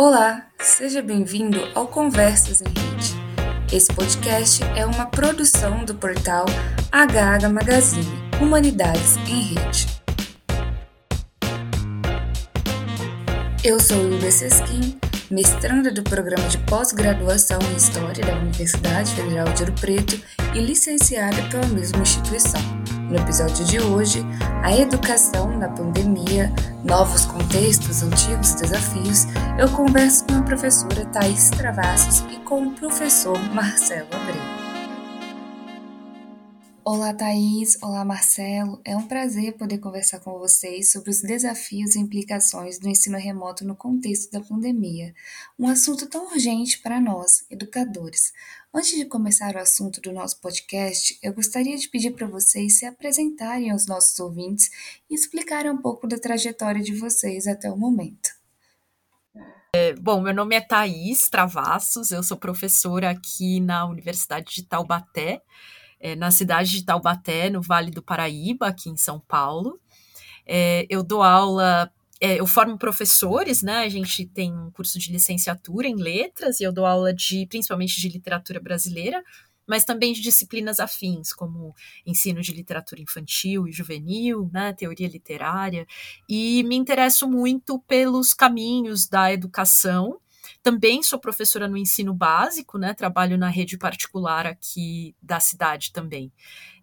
Olá, seja bem-vindo ao Conversas em Rede. Esse podcast é uma produção do portal HH Magazine Humanidades em Rede. Eu sou Hilda Sesquim, mestranda do programa de pós-graduação em História da Universidade Federal de Ouro Preto e licenciada pela mesma instituição. No episódio de hoje, a educação na pandemia, novos contextos, antigos desafios, eu converso com a professora Thais Travassos e com o professor Marcelo Abreu. Olá, Thaís. Olá, Marcelo. É um prazer poder conversar com vocês sobre os desafios e implicações do ensino remoto no contexto da pandemia, um assunto tão urgente para nós, educadores. Antes de começar o assunto do nosso podcast, eu gostaria de pedir para vocês se apresentarem aos nossos ouvintes e explicarem um pouco da trajetória de vocês até o momento. É, bom, meu nome é Thaís Travassos, eu sou professora aqui na Universidade de Taubaté, é, na cidade de Taubaté, no Vale do Paraíba, aqui em São Paulo. É, eu dou aula eu formo professores, né? A gente tem um curso de licenciatura em letras e eu dou aula de principalmente de literatura brasileira, mas também de disciplinas afins, como ensino de literatura infantil e juvenil, né, teoria literária, e me interesso muito pelos caminhos da educação. Também sou professora no ensino básico, né, trabalho na rede particular aqui da cidade também.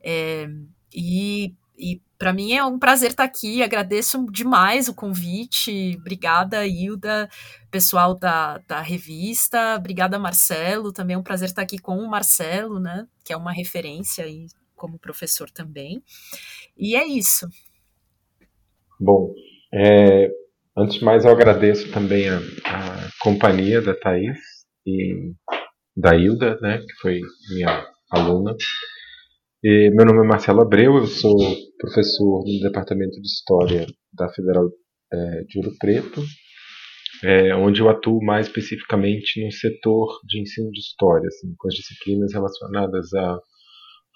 É, e e para mim é um prazer estar aqui. Agradeço demais o convite. Obrigada, Hilda, pessoal da, da revista. Obrigada, Marcelo. Também é um prazer estar aqui com o Marcelo, né? Que é uma referência aí como professor também. E é isso. Bom, é, antes de mais, eu agradeço também a, a companhia da Thaís e da Hilda, né? Que foi minha aluna. E meu nome é Marcelo Abreu, eu sou professor no Departamento de História da Federal é, de Ouro Preto, é, onde eu atuo mais especificamente no setor de ensino de História, assim, com as disciplinas relacionadas à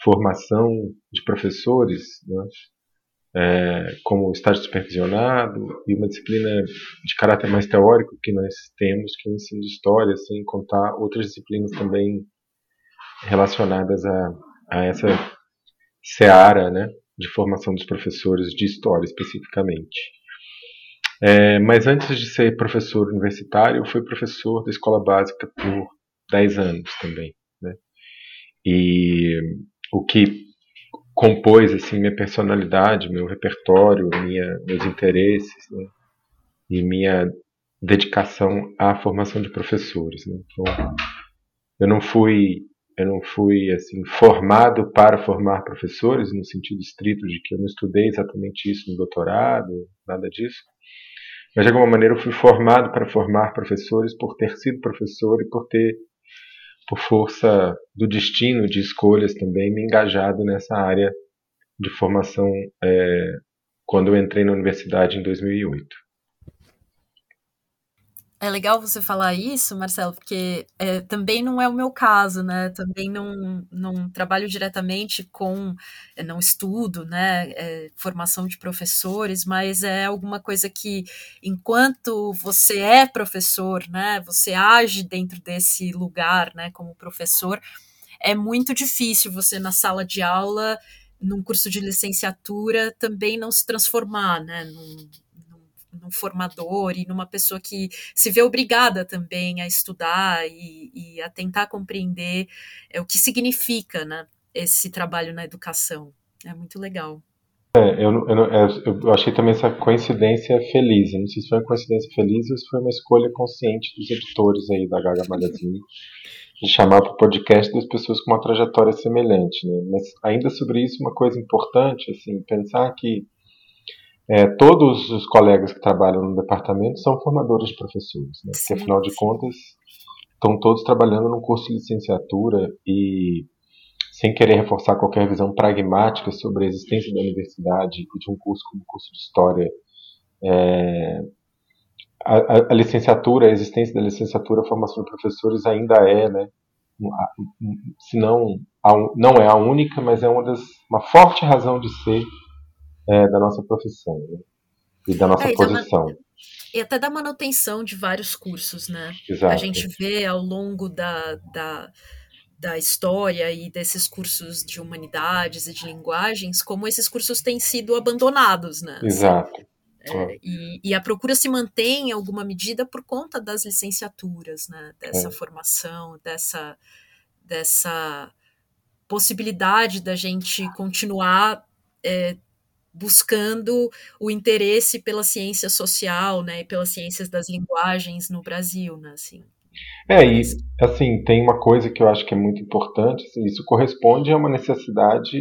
formação de professores, né, é, como estágio supervisionado, e uma disciplina de caráter mais teórico que nós temos, que é o ensino de História, sem contar outras disciplinas também relacionadas a, a essa seara né, de formação dos professores de história especificamente. É, mas antes de ser professor universitário, eu fui professor da escola básica por 10 anos também. Né? E o que compôs assim minha personalidade, meu repertório, minha, meus interesses né? e minha dedicação à formação de professores. Né? Então, eu não fui eu não fui assim formado para formar professores no sentido estrito de que eu não estudei exatamente isso no doutorado, nada disso. Mas de alguma maneira eu fui formado para formar professores por ter sido professor e por ter por força do destino de escolhas também me engajado nessa área de formação é, quando eu entrei na universidade em 2008. É legal você falar isso, Marcelo, porque é, também não é o meu caso, né? Também não, não trabalho diretamente com, é, não estudo, né? É, formação de professores, mas é alguma coisa que, enquanto você é professor, né? Você age dentro desse lugar, né? Como professor, é muito difícil você na sala de aula, num curso de licenciatura, também não se transformar, né? Num, num formador e numa pessoa que se vê obrigada também a estudar e, e a tentar compreender é, o que significa né, esse trabalho na educação. É muito legal. É, eu, eu, é, eu, achei também essa coincidência feliz. Eu não sei se foi uma coincidência feliz ou se foi uma escolha consciente dos editores aí da Gaga Magazine de chamar para o podcast das pessoas com uma trajetória semelhante. Né? Mas ainda sobre isso, uma coisa importante, assim, pensar que é, todos os colegas que trabalham no departamento são formadores de professores, né? porque afinal de contas estão todos trabalhando num curso de licenciatura e sem querer reforçar qualquer visão pragmática sobre a existência da universidade e de um curso como o curso de história, é, a, a, licenciatura, a existência da licenciatura, a formação de professores ainda é, né, se não, não é a única, mas é uma das uma forte razão de ser é, da nossa profissão né? e da nossa é, posição. E até da manutenção de vários cursos, né? Exato. A gente vê ao longo da, da, da história e desses cursos de humanidades e de linguagens, como esses cursos têm sido abandonados, né? Exato. É, e, e, a procura se mantém em alguma medida por conta das licenciaturas, né? Dessa é. formação, dessa, dessa possibilidade da gente continuar é, buscando o interesse pela ciência social, né, e pelas ciências das linguagens no Brasil, né, assim. É, e assim, tem uma coisa que eu acho que é muito importante, assim, isso corresponde a uma necessidade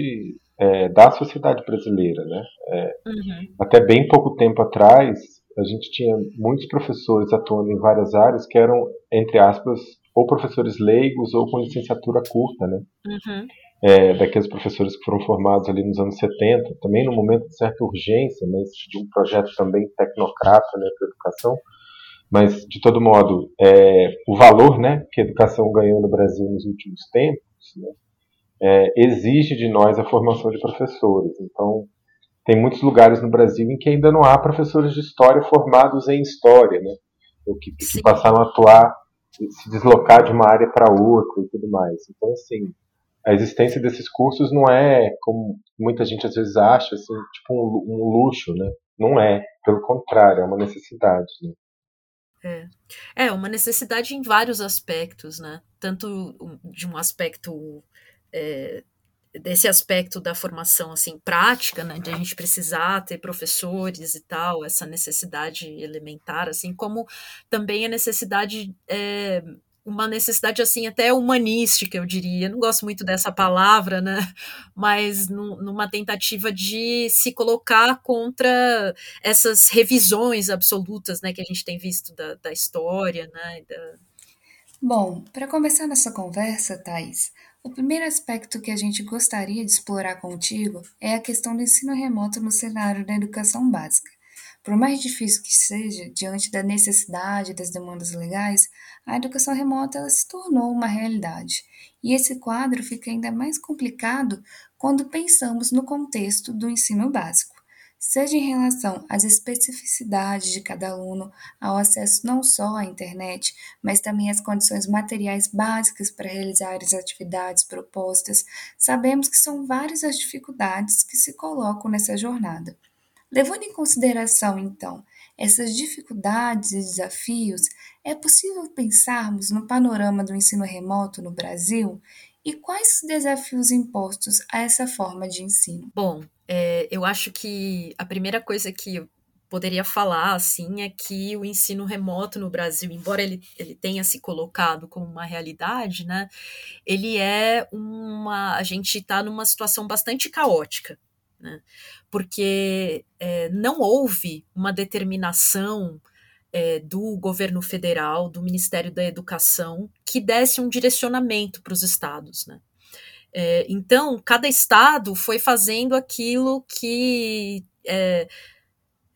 é, da sociedade brasileira, né? É, uhum. Até bem pouco tempo atrás, a gente tinha muitos professores atuando em várias áreas que eram, entre aspas, ou professores leigos ou com licenciatura curta, né? Uhum é, daqueles professores que foram formados ali nos anos 70, também no momento de certa urgência, mas de um projeto também tecnocrata né, para a educação. Mas, de todo modo, é, o valor né, que a educação ganhou no Brasil nos últimos tempos né, é, exige de nós a formação de professores. Então, tem muitos lugares no Brasil em que ainda não há professores de história formados em história, né, ou que, que passaram a atuar, se deslocar de uma área para outra e tudo mais. Então, assim, a existência desses cursos não é como muita gente às vezes acha, assim, tipo um, um luxo, né? Não é, pelo contrário, é uma necessidade. Né? É. é uma necessidade em vários aspectos, né? Tanto de um aspecto é, desse aspecto da formação assim prática, né, de a gente precisar ter professores e tal, essa necessidade elementar, assim como também a necessidade é, uma necessidade assim até humanística, eu diria. Não gosto muito dessa palavra, né? Mas numa tentativa de se colocar contra essas revisões absolutas, né, que a gente tem visto da, da história, né? Da... Bom, para começar nossa conversa, Thais, o primeiro aspecto que a gente gostaria de explorar contigo é a questão do ensino remoto no cenário da educação básica. Por mais difícil que seja, diante da necessidade das demandas legais, a educação remota ela se tornou uma realidade. E esse quadro fica ainda mais complicado quando pensamos no contexto do ensino básico, seja em relação às especificidades de cada aluno, ao acesso não só à internet, mas também às condições materiais básicas para realizar as atividades propostas. Sabemos que são várias as dificuldades que se colocam nessa jornada. Levando em consideração, então, essas dificuldades e desafios, é possível pensarmos no panorama do ensino remoto no Brasil e quais os desafios impostos a essa forma de ensino? Bom, é, eu acho que a primeira coisa que eu poderia falar assim é que o ensino remoto no Brasil, embora ele, ele tenha se colocado como uma realidade, né, ele é uma. A gente está numa situação bastante caótica né? porque é, não houve uma determinação é, do governo federal, do Ministério da Educação, que desse um direcionamento para os estados. Né? É, então, cada estado foi fazendo aquilo que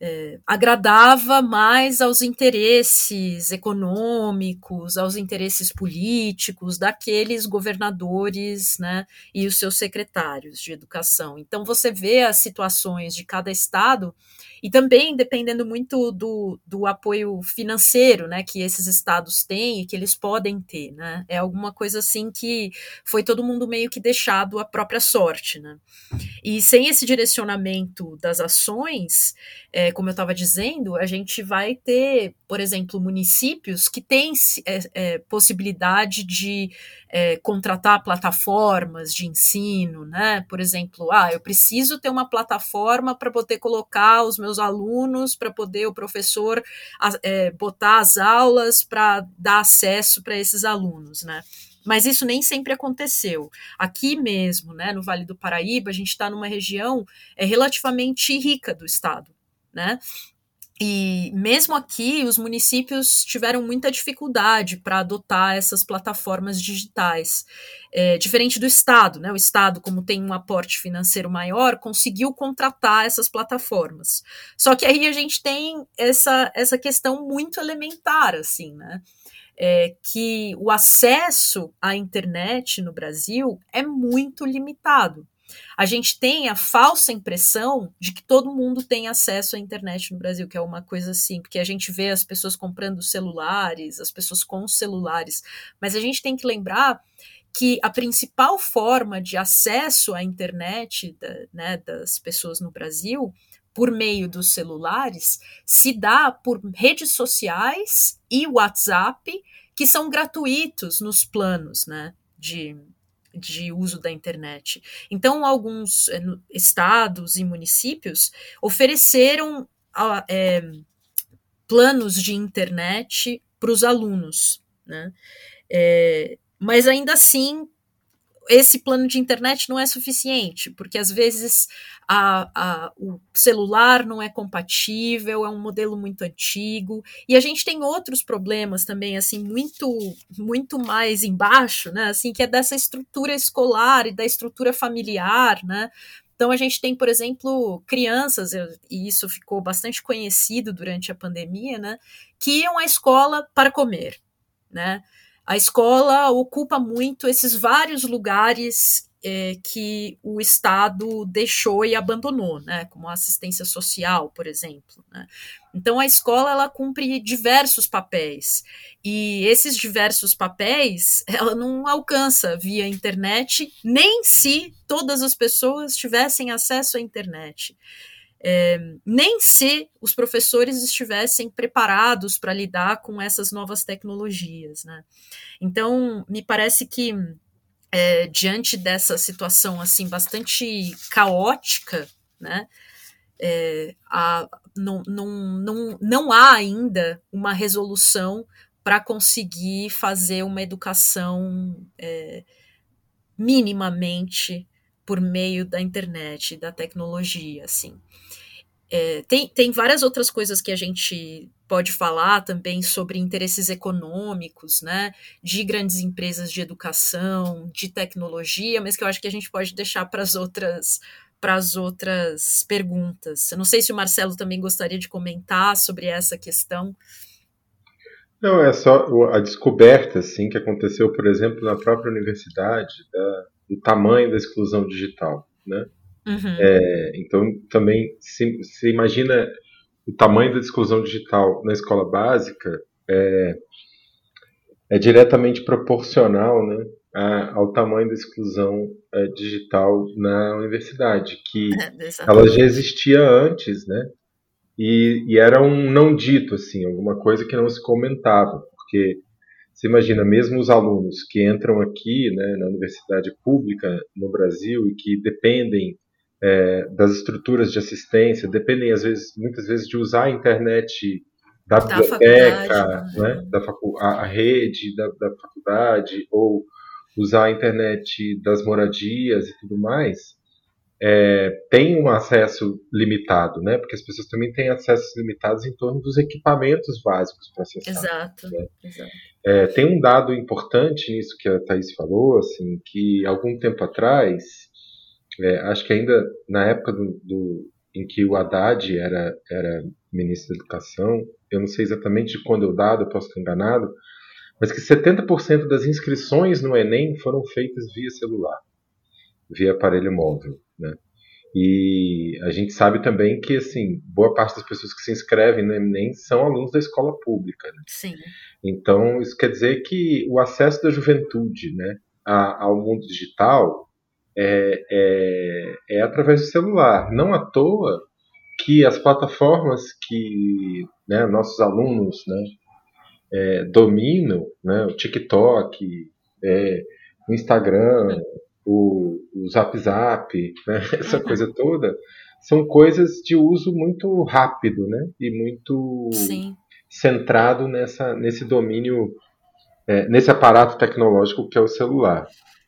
é, agradava mais aos interesses econômicos, aos interesses políticos daqueles governadores né, e os seus secretários de educação. Então, você vê as situações de cada estado e também dependendo muito do, do apoio financeiro né, que esses estados têm e que eles podem ter. Né? É alguma coisa assim que foi todo mundo meio que deixado à própria sorte. Né? E sem esse direcionamento das ações, é, como eu estava dizendo, a gente vai ter, por exemplo, municípios que têm é, é, possibilidade de é, contratar plataformas de ensino, né? Por exemplo, ah, eu preciso ter uma plataforma para poder colocar os meus alunos, para poder o professor é, botar as aulas para dar acesso para esses alunos, né? Mas isso nem sempre aconteceu. Aqui mesmo, né, no Vale do Paraíba, a gente está numa região é, relativamente rica do estado, né? E mesmo aqui, os municípios tiveram muita dificuldade para adotar essas plataformas digitais. É, diferente do Estado, né? O Estado, como tem um aporte financeiro maior, conseguiu contratar essas plataformas. Só que aí a gente tem essa, essa questão muito elementar, assim, né? é, que o acesso à internet no Brasil é muito limitado. A gente tem a falsa impressão de que todo mundo tem acesso à internet no Brasil, que é uma coisa assim, porque a gente vê as pessoas comprando celulares, as pessoas com celulares, mas a gente tem que lembrar que a principal forma de acesso à internet da, né, das pessoas no Brasil por meio dos celulares se dá por redes sociais e WhatsApp, que são gratuitos nos planos né, de, de uso da internet. Então, alguns é, estados e municípios ofereceram é, planos de internet para os alunos. Né? É, mas ainda assim esse plano de internet não é suficiente, porque às vezes a, a, o celular não é compatível, é um modelo muito antigo, e a gente tem outros problemas também, assim, muito, muito mais embaixo, né, assim, que é dessa estrutura escolar e da estrutura familiar, né, então a gente tem, por exemplo, crianças, e isso ficou bastante conhecido durante a pandemia, né, que iam à escola para comer, né, a escola ocupa muito esses vários lugares é, que o Estado deixou e abandonou, né, como a assistência social, por exemplo. Né. Então, a escola ela cumpre diversos papéis e esses diversos papéis ela não alcança via internet, nem se todas as pessoas tivessem acesso à internet. É, nem se os professores estivessem preparados para lidar com essas novas tecnologias. Né? Então, me parece que é, diante dessa situação assim bastante caótica, né, é, a, não, não, não, não há ainda uma resolução para conseguir fazer uma educação é, minimamente por meio da internet, da tecnologia, assim. É, tem, tem várias outras coisas que a gente pode falar também sobre interesses econômicos, né, de grandes empresas de educação, de tecnologia, mas que eu acho que a gente pode deixar para as outras para as outras perguntas. Eu não sei se o Marcelo também gostaria de comentar sobre essa questão. Não, é só a descoberta assim que aconteceu, por exemplo, na própria universidade, da, do tamanho da exclusão digital, né? Uhum. É, então, também se, se, imagina o tamanho da exclusão digital na escola básica é, é diretamente proporcional né, a, ao tamanho da exclusão é, digital na universidade, que ela já existia antes, né? E, e, era um não dito, assim, alguma coisa que não se comentava, porque você imagina, mesmo os alunos que entram aqui né, na universidade pública no Brasil e que dependem é, das estruturas de assistência, dependem às vezes, muitas vezes, de usar a internet da, da biblioteca, né? né, da facu a, a rede da, da, faculdade, ou usar a internet das moradias e tudo mais, é, tem um acesso limitado, né? Porque as pessoas também têm acessos limitados em torno dos equipamentos básicos para acessar. Exato. Né? exato. É, tem um dado importante nisso que a Thais falou, assim, que algum tempo atrás é, acho que ainda na época do, do, em que o Haddad era, era ministro da Educação, eu não sei exatamente de quando o dado, eu posso estar enganado, mas que 70% das inscrições no Enem foram feitas via celular, via aparelho móvel, né? E a gente sabe também que, assim, boa parte das pessoas que se inscrevem no Enem são alunos da escola pública. Né? Sim. Então, isso quer dizer que o acesso da juventude né, ao mundo digital é, é, é através do celular. Não à toa que as plataformas que né, nossos alunos né, é, dominam, né, o TikTok, é, o Instagram, o, o Zap Zap, né, essa uhum. coisa toda, são coisas de uso muito rápido né, e muito Sim. centrado nessa, nesse domínio, é, nesse aparato tecnológico que é o celular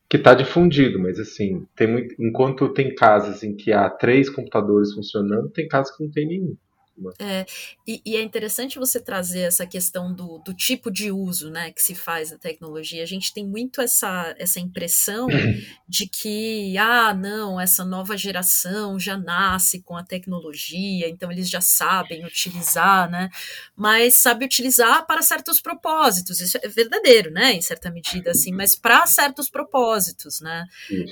que está difundido, mas assim, tem muito, enquanto tem casas em que há três computadores funcionando, tem casas que não tem nenhum. É, e, e, é interessante você trazer essa questão do, do, tipo de uso né, que se faz da tecnologia. A gente tem muito essa, essa impressão de que, ah, não, essa nova geração já nasce com a tecnologia, então eles já sabem utilizar, né? Mas sabe utilizar para certos propósitos. Isso é verdadeiro, né? Em certa medida, assim, mas para certos propósitos, né?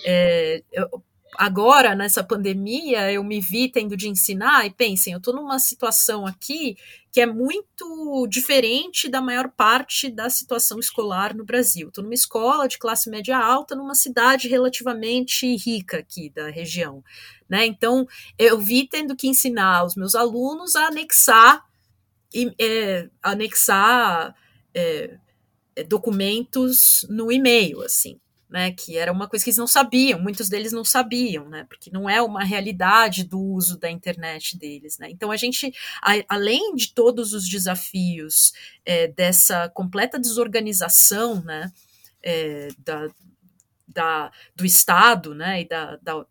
É, eu, agora, nessa pandemia, eu me vi tendo de ensinar, e pensem, eu estou numa situação aqui que é muito diferente da maior parte da situação escolar no Brasil. Estou numa escola de classe média alta, numa cidade relativamente rica aqui da região. Né? Então, eu vi tendo que ensinar os meus alunos a anexar, é, anexar é, documentos no e-mail, assim né, que era uma coisa que eles não sabiam, muitos deles não sabiam, né, porque não é uma realidade do uso da internet deles, né. Então a gente, a, além de todos os desafios é, dessa completa desorganização, né, é, da, da, do Estado, né, e da, da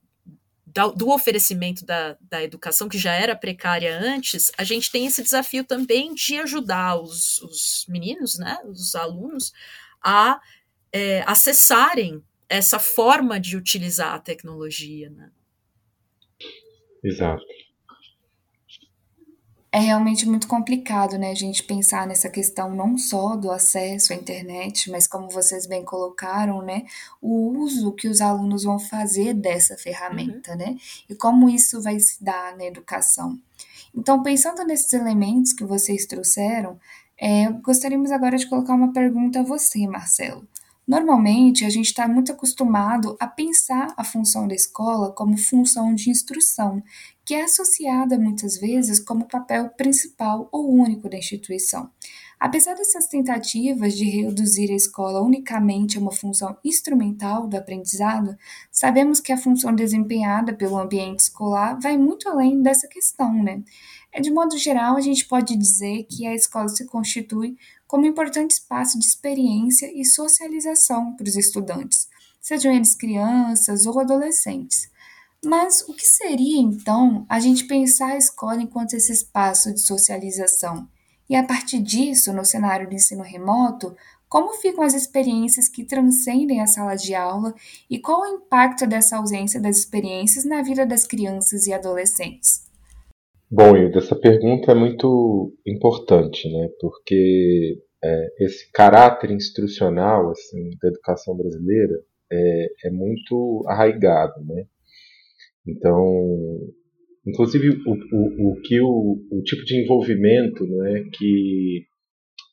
do oferecimento da, da educação, que já era precária antes, a gente tem esse desafio também de ajudar os, os meninos, né, os alunos, a é, acessarem essa forma de utilizar a tecnologia. Né? Exato. É realmente muito complicado, né, a gente pensar nessa questão não só do acesso à internet, mas como vocês bem colocaram, né, o uso que os alunos vão fazer dessa ferramenta, uhum. né, e como isso vai se dar na educação. Então, pensando nesses elementos que vocês trouxeram, é, gostaríamos agora de colocar uma pergunta a você, Marcelo. Normalmente, a gente está muito acostumado a pensar a função da escola como função de instrução, que é associada muitas vezes como papel principal ou único da instituição. Apesar dessas tentativas de reduzir a escola unicamente a uma função instrumental do aprendizado, sabemos que a função desempenhada pelo ambiente escolar vai muito além dessa questão, né? É, de modo geral, a gente pode dizer que a escola se constitui como importante espaço de experiência e socialização para os estudantes, sejam eles crianças ou adolescentes. Mas o que seria então a gente pensar a escola enquanto esse espaço de socialização? E a partir disso, no cenário do ensino remoto, como ficam as experiências que transcendem a sala de aula e qual o impacto dessa ausência das experiências na vida das crianças e adolescentes? Bom, Hilda, essa pergunta é muito importante, né? Porque é, esse caráter instrucional assim, da educação brasileira é, é muito arraigado, né? Então, inclusive o, o, o que o, o tipo de envolvimento né, que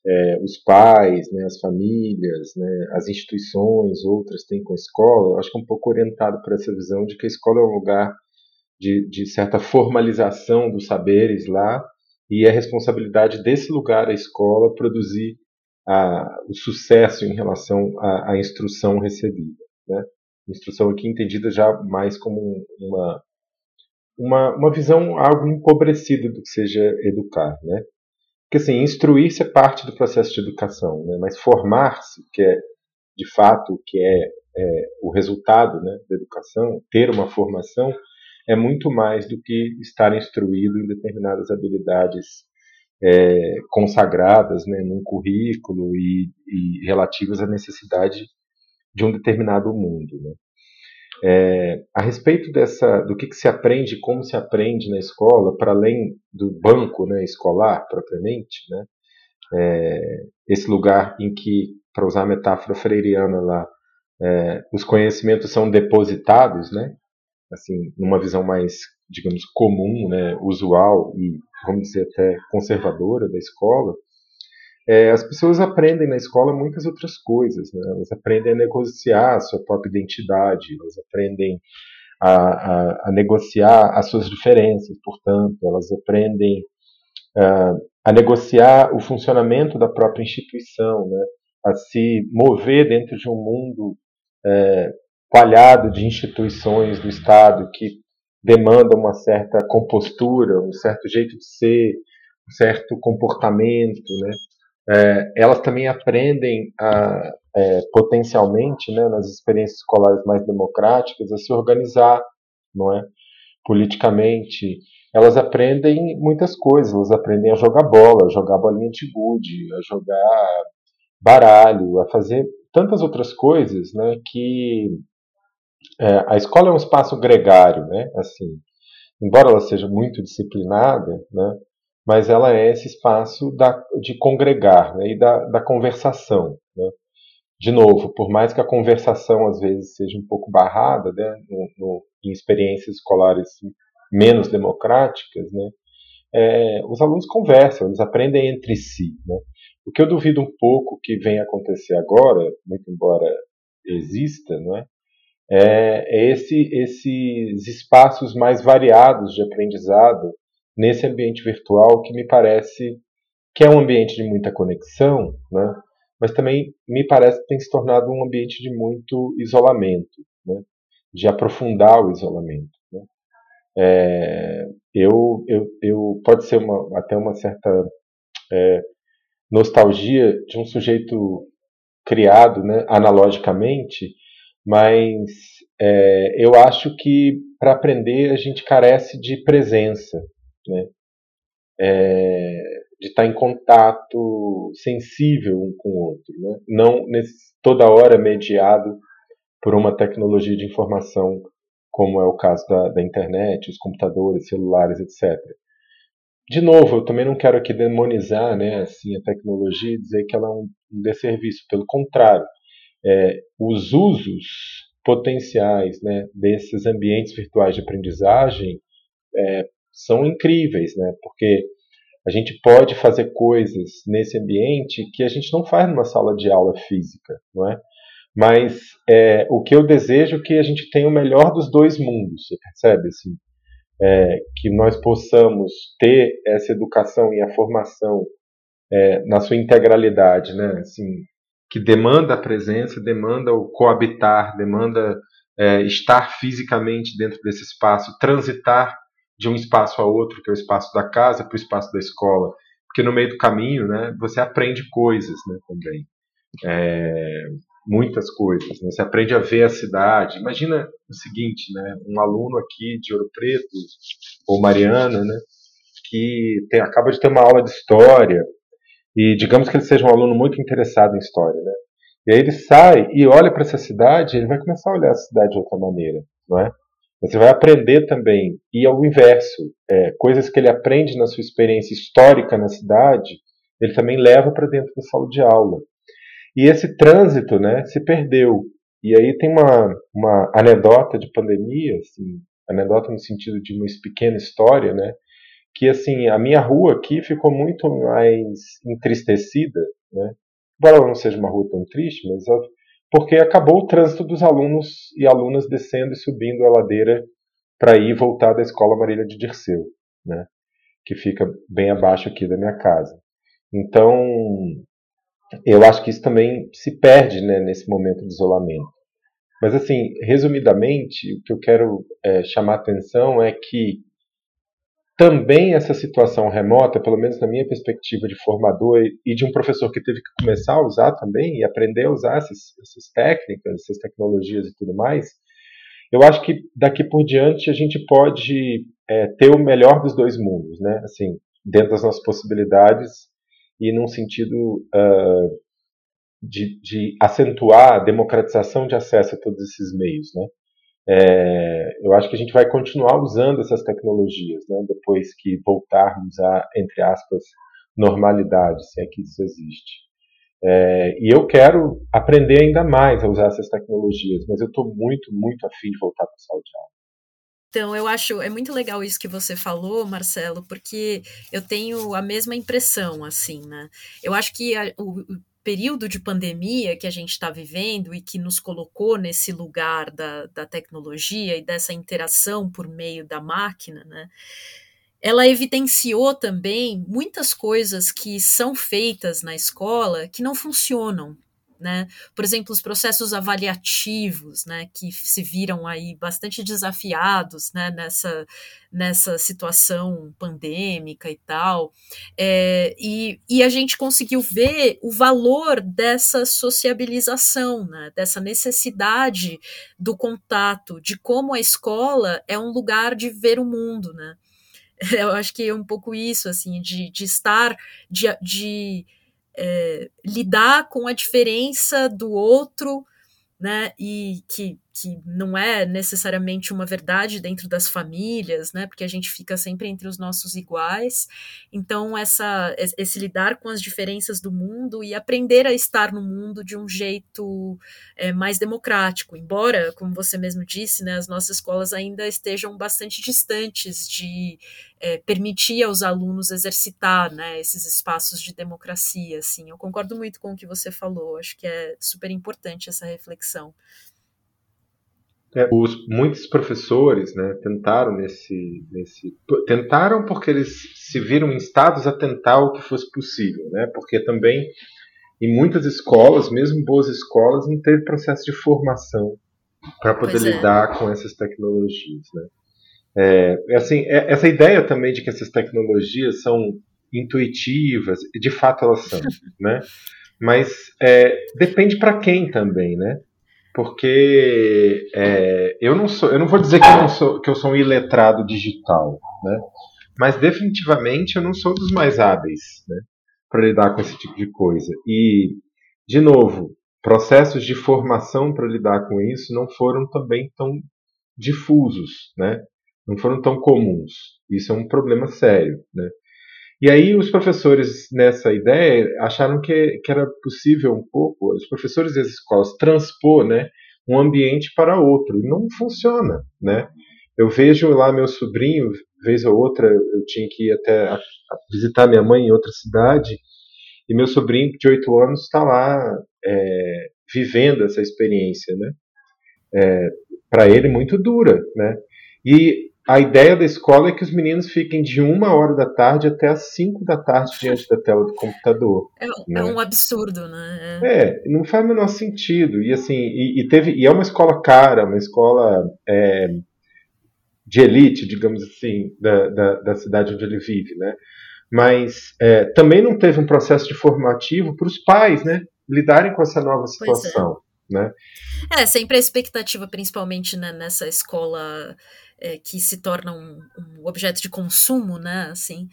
é, os pais, né, as famílias, né, as instituições, outras têm com a escola, eu acho que é um pouco orientado por essa visão de que a escola é um lugar de, de certa formalização dos saberes lá, e é responsabilidade desse lugar, a escola, produzir a, o sucesso em relação à, à instrução recebida. Né? Instrução aqui entendida já mais como uma, uma, uma visão algo empobrecida do que seja educar. Né? Porque assim, instruir-se é parte do processo de educação, né? mas formar-se, que é de fato o que é, é o resultado né, da educação, ter uma formação, é muito mais do que estar instruído em determinadas habilidades é, consagradas né, num currículo e, e, relativas à necessidade de um determinado mundo. Né. É, a respeito dessa, do que, que, se aprende, como se aprende na escola, para além do banco né, escolar propriamente, né, é, esse lugar em que, para usar a metáfora freiriana lá, é, os conhecimentos são depositados, né, assim, numa visão mais, digamos, comum, né, usual e, vamos dizer, até conservadora da escola, é, as pessoas aprendem na escola muitas outras coisas. Né? Elas aprendem a negociar a sua própria identidade, elas aprendem a, a, a negociar as suas diferenças, portanto, elas aprendem uh, a negociar o funcionamento da própria instituição, né? a se mover dentro de um mundo é, coalhado de instituições do Estado que demandam uma certa compostura, um certo jeito de ser, um certo comportamento, né? É, elas também aprendem a, é, potencialmente, né, nas experiências escolares mais democráticas, a se organizar, não é? Politicamente, elas aprendem muitas coisas. Elas aprendem a jogar bola, a jogar bolinha de gude, a jogar baralho, a fazer tantas outras coisas, né, que é, a escola é um espaço gregário, né? Assim, embora ela seja muito disciplinada, né? Mas ela é esse espaço da, de congregar né? e da, da conversação, né? de novo, por mais que a conversação às vezes seja um pouco barrada, né, no, no, em experiências escolares menos democráticas, né, é, os alunos conversam, eles aprendem entre si. Né. O que eu duvido um pouco que venha acontecer agora, muito embora exista, não é, é, é esse, esses espaços mais variados de aprendizado nesse ambiente virtual que me parece que é um ambiente de muita conexão, né? mas também me parece que tem se tornado um ambiente de muito isolamento, né? de aprofundar o isolamento. Né? É, eu, eu, eu pode ser uma, até uma certa é, nostalgia de um sujeito criado né, analogicamente, mas é, eu acho que para aprender a gente carece de presença, né? É, de estar em contato sensível um com o outro, né? não nesse, toda hora mediado por uma tecnologia de informação como é o caso da, da internet, os computadores, celulares, etc. De novo, eu também não quero aqui demonizar né, assim, a tecnologia e dizer que ela é um desserviço. Pelo contrário, é, os usos potenciais né, desses ambientes virtuais de aprendizagem é, são incríveis, né, porque a gente pode fazer coisas nesse ambiente que a gente não faz numa sala de aula física, não é? Mas é, o que eu desejo é que a gente tenha o melhor dos dois mundos, você percebe? Assim, é, que nós possamos ter essa educação e a formação é, na sua integralidade, né? Assim, que demanda a presença, demanda o coabitar, demanda é, estar fisicamente dentro desse espaço, transitar de um espaço a outro, que é o espaço da casa, para o espaço da escola. Porque no meio do caminho, né, você aprende coisas né, também. É, muitas coisas. Né? Você aprende a ver a cidade. Imagina o seguinte, né, um aluno aqui de Ouro Preto, ou Mariana, né, que tem, acaba de ter uma aula de história, e digamos que ele seja um aluno muito interessado em história, né? E aí ele sai e olha para essa cidade, ele vai começar a olhar a cidade de outra maneira, não é? Você vai aprender também, e ao inverso, é, coisas que ele aprende na sua experiência histórica na cidade, ele também leva para dentro da sala de aula. E esse trânsito né, se perdeu. E aí tem uma, uma anedota de pandemia, assim, anedota no sentido de uma pequena história, né, que assim a minha rua aqui ficou muito mais entristecida, né, embora ela não seja uma rua tão triste, mas porque acabou o trânsito dos alunos e alunas descendo e subindo a ladeira para ir voltar da escola Marília de Dirceu, né, que fica bem abaixo aqui da minha casa. Então, eu acho que isso também se perde né, nesse momento de isolamento. Mas, assim, resumidamente, o que eu quero é, chamar a atenção é que também essa situação remota, pelo menos na minha perspectiva de formador e de um professor que teve que começar a usar também e aprender a usar essas, essas técnicas, essas tecnologias e tudo mais, eu acho que daqui por diante a gente pode é, ter o melhor dos dois mundos, né? Assim, dentro das nossas possibilidades e num sentido uh, de, de acentuar a democratização de acesso a todos esses meios, né? É, eu acho que a gente vai continuar usando essas tecnologias, né, depois que voltarmos a, entre aspas, normalidade, se é que isso existe. É, e eu quero aprender ainda mais a usar essas tecnologias, mas eu estou muito, muito afim de voltar para a sala de aula. Então, eu acho é muito legal isso que você falou, Marcelo, porque eu tenho a mesma impressão, assim, né? Eu acho que a, o, período de pandemia que a gente está vivendo e que nos colocou nesse lugar da, da tecnologia e dessa interação por meio da máquina, né? ela evidenciou também muitas coisas que são feitas na escola que não funcionam, né? Por exemplo, os processos avaliativos, né, que se viram aí bastante desafiados, né, nessa, nessa situação pandêmica e tal, é, e, e a gente conseguiu ver o valor dessa sociabilização, né, dessa necessidade do contato, de como a escola é um lugar de ver o mundo, né? Eu acho que é um pouco isso, assim, de, de estar, de, de é, lidar com a diferença do outro, né? E que que não é necessariamente uma verdade dentro das famílias, né? Porque a gente fica sempre entre os nossos iguais. Então, essa, esse lidar com as diferenças do mundo e aprender a estar no mundo de um jeito é, mais democrático. Embora, como você mesmo disse, né, as nossas escolas ainda estejam bastante distantes de é, permitir aos alunos exercitar né, esses espaços de democracia. Assim. Eu concordo muito com o que você falou. Acho que é super importante essa reflexão. É, os, muitos professores né, tentaram nesse, nesse. Tentaram porque eles se viram instados a tentar o que fosse possível, né? Porque também em muitas escolas, mesmo boas escolas, não teve processo de formação para poder é. lidar com essas tecnologias, né? É, é, assim, é, essa ideia também de que essas tecnologias são intuitivas, de fato elas são, né? Mas depende para quem também, né? Porque é, eu não sou, eu não vou dizer que eu, não sou, que eu sou um iletrado digital, né? Mas definitivamente eu não sou dos mais hábeis, né? Para lidar com esse tipo de coisa. E, de novo, processos de formação para lidar com isso não foram também tão difusos, né? Não foram tão comuns. Isso é um problema sério, né? E aí os professores, nessa ideia, acharam que, que era possível um pouco, os professores e as escolas, transpor né, um ambiente para outro. E não funciona, né? Eu vejo lá meu sobrinho, vez ou outra, eu tinha que ir até a, a visitar minha mãe em outra cidade, e meu sobrinho de oito anos está lá é, vivendo essa experiência, né? É, para ele muito dura, né? E a ideia da escola é que os meninos fiquem de uma hora da tarde até as cinco da tarde diante da tela do computador. É, né? é um absurdo, né? É. é. não faz o menor sentido. E assim, e, e, teve, e é uma escola cara, uma escola é, de elite, digamos assim, da, da, da, cidade onde ele vive, né? Mas é, também não teve um processo de formativo para os pais, né? Lidarem com essa nova é. situação. Né? É, sempre a expectativa, principalmente né, nessa escola é, que se torna um, um, objeto de consumo, né? Assim,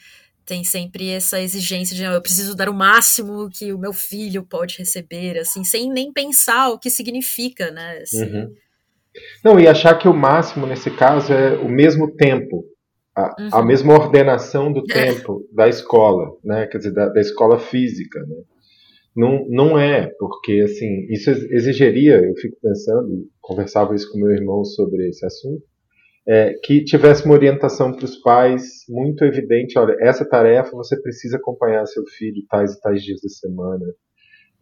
tem sempre essa exigência de ah, eu preciso dar o máximo que o meu filho pode receber, assim, sem nem pensar o que significa, né? Assim. Uhum. Não, e achar que o máximo nesse caso é o mesmo tempo, a, uhum. a mesma ordenação do tempo da escola, né? Quer dizer, da, da escola física, né? Não, não é, porque assim, isso exigiria, eu fico pensando, conversava isso com meu irmão sobre esse assunto, é, que tivesse uma orientação para os pais muito evidente, olha, essa tarefa você precisa acompanhar seu filho tais e tais dias da semana.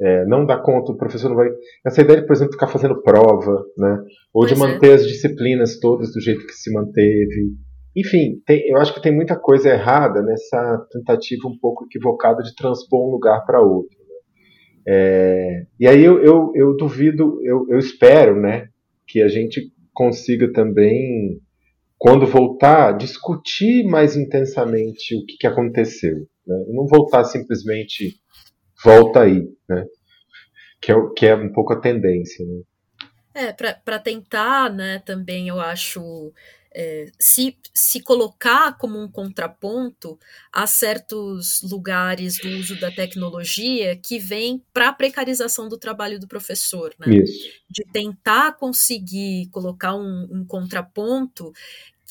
É, não dá conta, o professor não vai. Essa ideia de, por exemplo, ficar fazendo prova, né? Ou pois de manter é. as disciplinas todas do jeito que se manteve. Enfim, tem, eu acho que tem muita coisa errada nessa tentativa um pouco equivocada de transpor um lugar para outro. Né? É, e aí eu, eu, eu duvido, eu, eu espero, né, que a gente consiga também quando voltar, discutir mais intensamente o que, que aconteceu. Né? Não voltar simplesmente volta aí, né? que, é, que é um pouco a tendência. Né? É, para tentar, né, também eu acho é, se, se colocar como um contraponto a certos lugares do uso da tecnologia que vem para a precarização do trabalho do professor, né? De tentar conseguir colocar um, um contraponto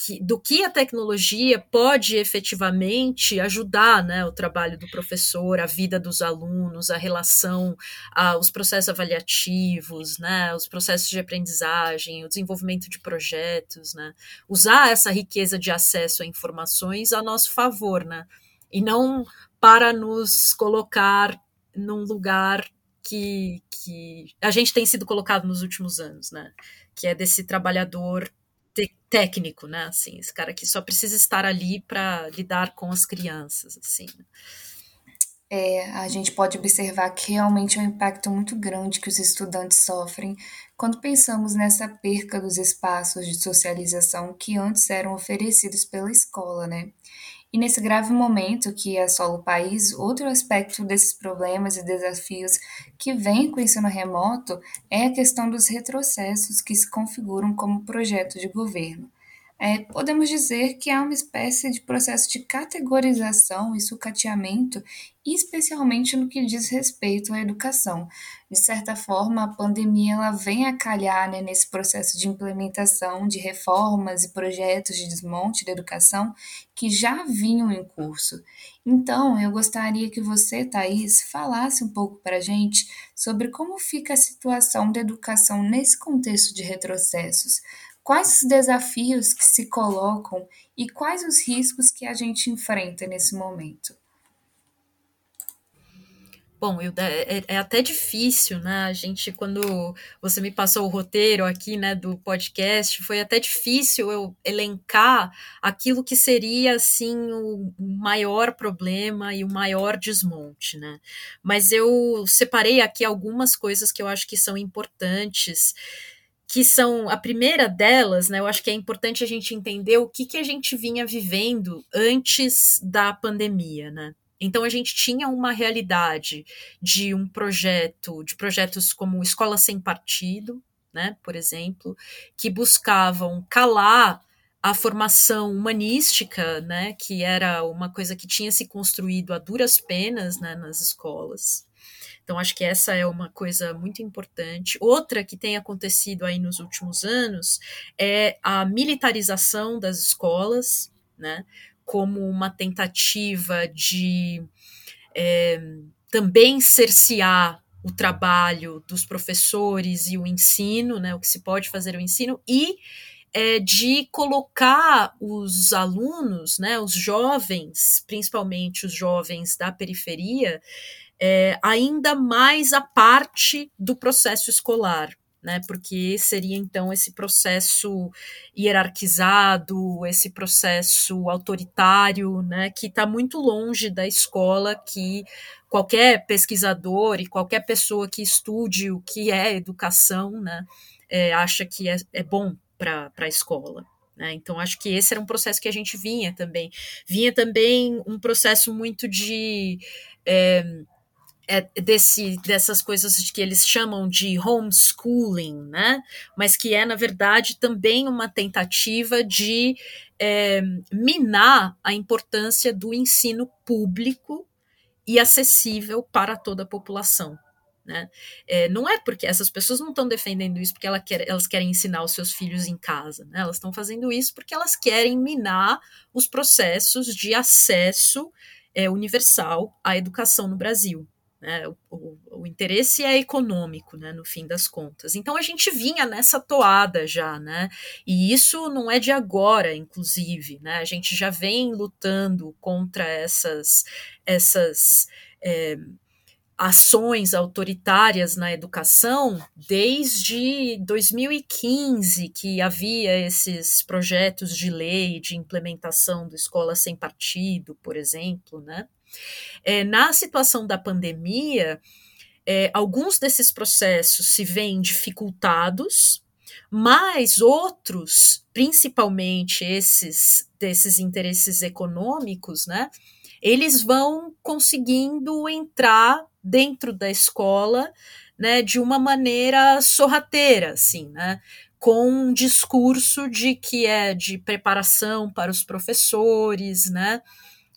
que, do que a tecnologia pode efetivamente ajudar né, o trabalho do professor, a vida dos alunos, a relação, a, os processos avaliativos, né, os processos de aprendizagem, o desenvolvimento de projetos, né, usar essa riqueza de acesso a informações a nosso favor, né, e não para nos colocar num lugar que, que a gente tem sido colocado nos últimos anos, né, que é desse trabalhador técnico, né? Assim, esse cara que só precisa estar ali para lidar com as crianças, assim. Né? É, a gente pode observar que realmente é um impacto muito grande que os estudantes sofrem quando pensamos nessa perca dos espaços de socialização que antes eram oferecidos pela escola, né? E nesse grave momento que assola o país, outro aspecto desses problemas e desafios que vem com o ensino remoto é a questão dos retrocessos que se configuram como projeto de governo. É, podemos dizer que há uma espécie de processo de categorização e sucateamento, especialmente no que diz respeito à educação. De certa forma, a pandemia ela vem a calhar né, nesse processo de implementação de reformas e projetos de desmonte da educação que já vinham em curso. Então, eu gostaria que você, Thaís, falasse um pouco para a gente sobre como fica a situação da educação nesse contexto de retrocessos. Quais os desafios que se colocam e quais os riscos que a gente enfrenta nesse momento? Bom, eu, é, é, até difícil, né? A gente, quando você me passou o roteiro aqui, né, do podcast, foi até difícil eu elencar aquilo que seria, assim, o maior problema e o maior desmonte, né? Mas eu separei aqui algumas coisas que eu acho que são importantes que são a primeira delas, né? Eu acho que é importante a gente entender o que, que a gente vinha vivendo antes da pandemia, né? Então a gente tinha uma realidade de um projeto, de projetos como Escola Sem Partido, né, por exemplo, que buscavam calar a formação humanística, né, que era uma coisa que tinha se construído a duras penas né, nas escolas. Então, acho que essa é uma coisa muito importante. Outra que tem acontecido aí nos últimos anos é a militarização das escolas, né, como uma tentativa de é, também cercear o trabalho dos professores e o ensino, né, o que se pode fazer o ensino, e é, de colocar os alunos, né, os jovens, principalmente os jovens da periferia, é, ainda mais a parte do processo escolar. Né, porque seria então esse processo hierarquizado, esse processo autoritário, né, que está muito longe da escola que qualquer pesquisador e qualquer pessoa que estude o que é educação, né, é, acha que é, é bom para a escola. Né? Então, acho que esse era um processo que a gente vinha também. Vinha também um processo muito de. É, é, desse, dessas coisas que eles chamam de homeschooling, né? Mas que é, na verdade, também uma tentativa de é, minar a importância do ensino público e acessível para toda a população. Né? É, não é porque essas pessoas não estão defendendo isso porque elas querem, elas querem ensinar os seus filhos em casa, né? elas estão fazendo isso porque elas querem minar os processos de acesso é, universal à educação no Brasil. Né? O, o, interesse é econômico, né, no fim das contas. Então a gente vinha nessa toada já, né? E isso não é de agora, inclusive, né? A gente já vem lutando contra essas essas é, ações autoritárias na educação desde 2015, que havia esses projetos de lei de implementação do escola sem partido, por exemplo, né? É, na situação da pandemia, é, alguns desses processos se veem dificultados, mas outros, principalmente esses desses interesses econômicos, né, eles vão conseguindo entrar dentro da escola, né, de uma maneira sorrateira, assim, né, com um discurso de que é de preparação para os professores, né,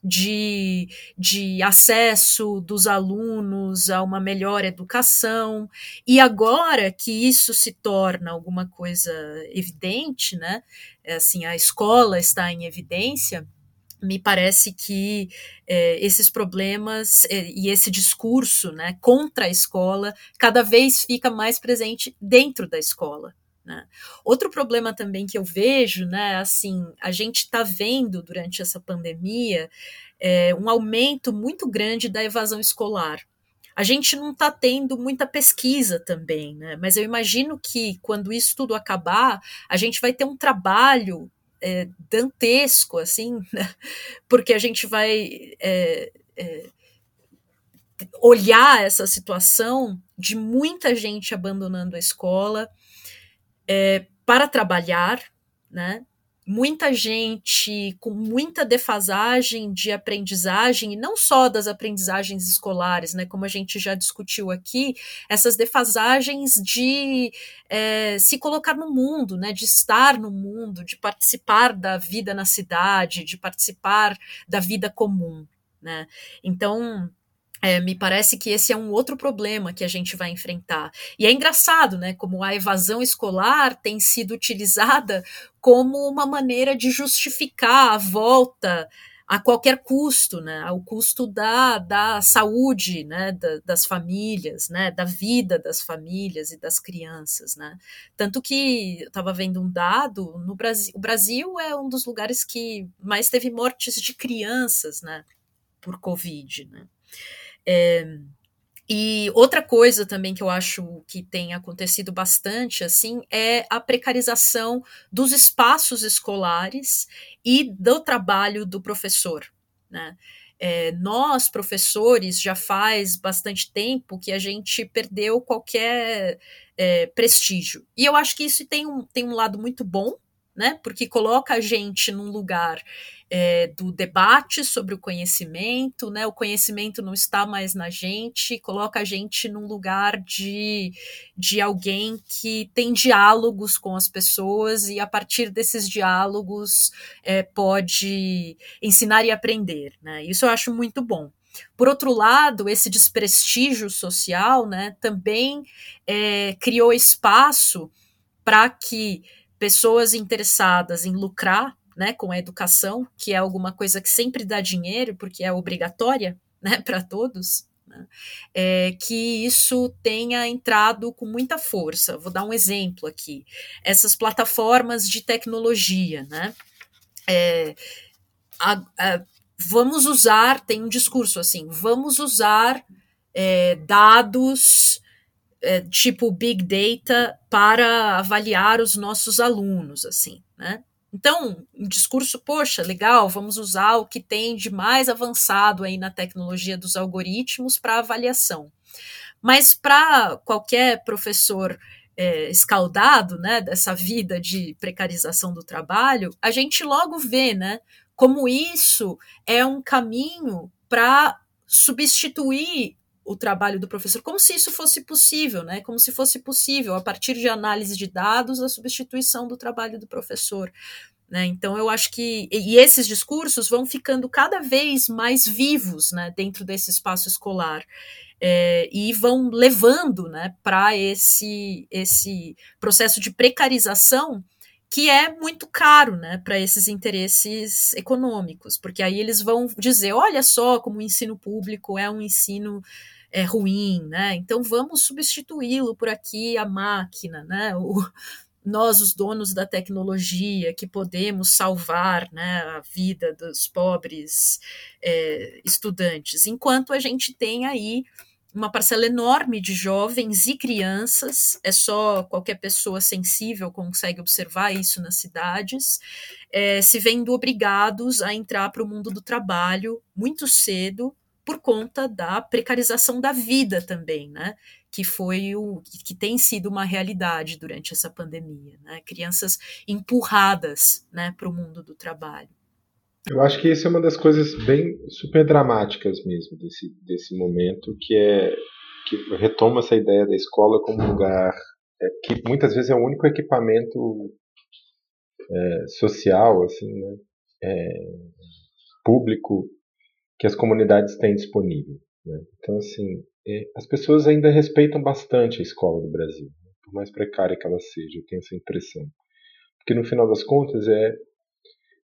de, de acesso dos alunos a uma melhor educação. E agora que isso se torna alguma coisa evidente, né? É assim, a escola está em evidência, me parece que é, esses problemas é, e esse discurso né, contra a escola cada vez fica mais presente dentro da escola. Né? Outro problema também que eu vejo, né, assim, a gente está vendo durante essa pandemia é, um aumento muito grande da evasão escolar. A gente não está tendo muita pesquisa também, né? mas eu imagino que quando isso tudo acabar, a gente vai ter um trabalho é, dantesco, assim, né? porque a gente vai é, é, olhar essa situação de muita gente abandonando a escola, é, para trabalhar, né? muita gente com muita defasagem de aprendizagem, e não só das aprendizagens escolares, né, como a gente já discutiu aqui, essas defasagens de é, se colocar no mundo, né, de estar no mundo, de participar da vida na cidade, de participar da vida comum. Né? Então, é, me parece que esse é um outro problema que a gente vai enfrentar. E é engraçado, né? Como a evasão escolar tem sido utilizada como uma maneira de justificar a volta a qualquer custo, né? Ao custo da, da saúde, né? Da, das famílias, né? Da vida das famílias e das crianças, né? Tanto que eu estava vendo um dado no Brasil. O Brasil é um dos lugares que mais teve mortes de crianças, né? Por Covid, né? É, e outra coisa também que eu acho que tem acontecido bastante assim é a precarização dos espaços escolares e do trabalho do professor. Né? É, nós, professores, já faz bastante tempo que a gente perdeu qualquer é, prestígio. E eu acho que isso tem um, tem um lado muito bom, né? Porque coloca a gente num lugar é, do debate sobre o conhecimento, né? O conhecimento não está mais na gente, coloca a gente num lugar de, de alguém que tem diálogos com as pessoas e a partir desses diálogos é, pode ensinar e aprender, né? Isso eu acho muito bom. Por outro lado, esse desprestígio social, né, também é, criou espaço para que pessoas interessadas em lucrar né, com a educação, que é alguma coisa que sempre dá dinheiro, porque é obrigatória né, para todos, né, é, que isso tenha entrado com muita força. Vou dar um exemplo aqui. Essas plataformas de tecnologia, né? É, a, a, vamos usar, tem um discurso assim, vamos usar é, dados é, tipo Big Data para avaliar os nossos alunos, assim, né? Então, um discurso, poxa, legal, vamos usar o que tem de mais avançado aí na tecnologia dos algoritmos para avaliação. Mas para qualquer professor é, escaldado, né, dessa vida de precarização do trabalho, a gente logo vê, né, como isso é um caminho para substituir o trabalho do professor, como se isso fosse possível, né? Como se fosse possível, a partir de análise de dados, a substituição do trabalho do professor. Né? Então, eu acho que. E esses discursos vão ficando cada vez mais vivos né, dentro desse espaço escolar. É, e vão levando né, para esse, esse processo de precarização que é muito caro né, para esses interesses econômicos, porque aí eles vão dizer: olha só como o ensino público é um ensino é ruim, né? Então vamos substituí-lo por aqui a máquina, né? O, nós, os donos da tecnologia, que podemos salvar né, a vida dos pobres é, estudantes, enquanto a gente tem aí uma parcela enorme de jovens e crianças, é só qualquer pessoa sensível consegue observar isso nas cidades, é, se vendo obrigados a entrar para o mundo do trabalho muito cedo, por conta da precarização da vida também, né? Que foi o que tem sido uma realidade durante essa pandemia, né? Crianças empurradas, né, para o mundo do trabalho. Eu acho que isso é uma das coisas bem super dramáticas mesmo desse, desse momento, que é que retoma essa ideia da escola como lugar é, que muitas vezes é o único equipamento é, social, assim, né, é, público que as comunidades têm disponível. Né? Então, assim, é, as pessoas ainda respeitam bastante a escola do Brasil, né? por mais precária que ela seja, eu tenho essa impressão. Porque no final das contas é,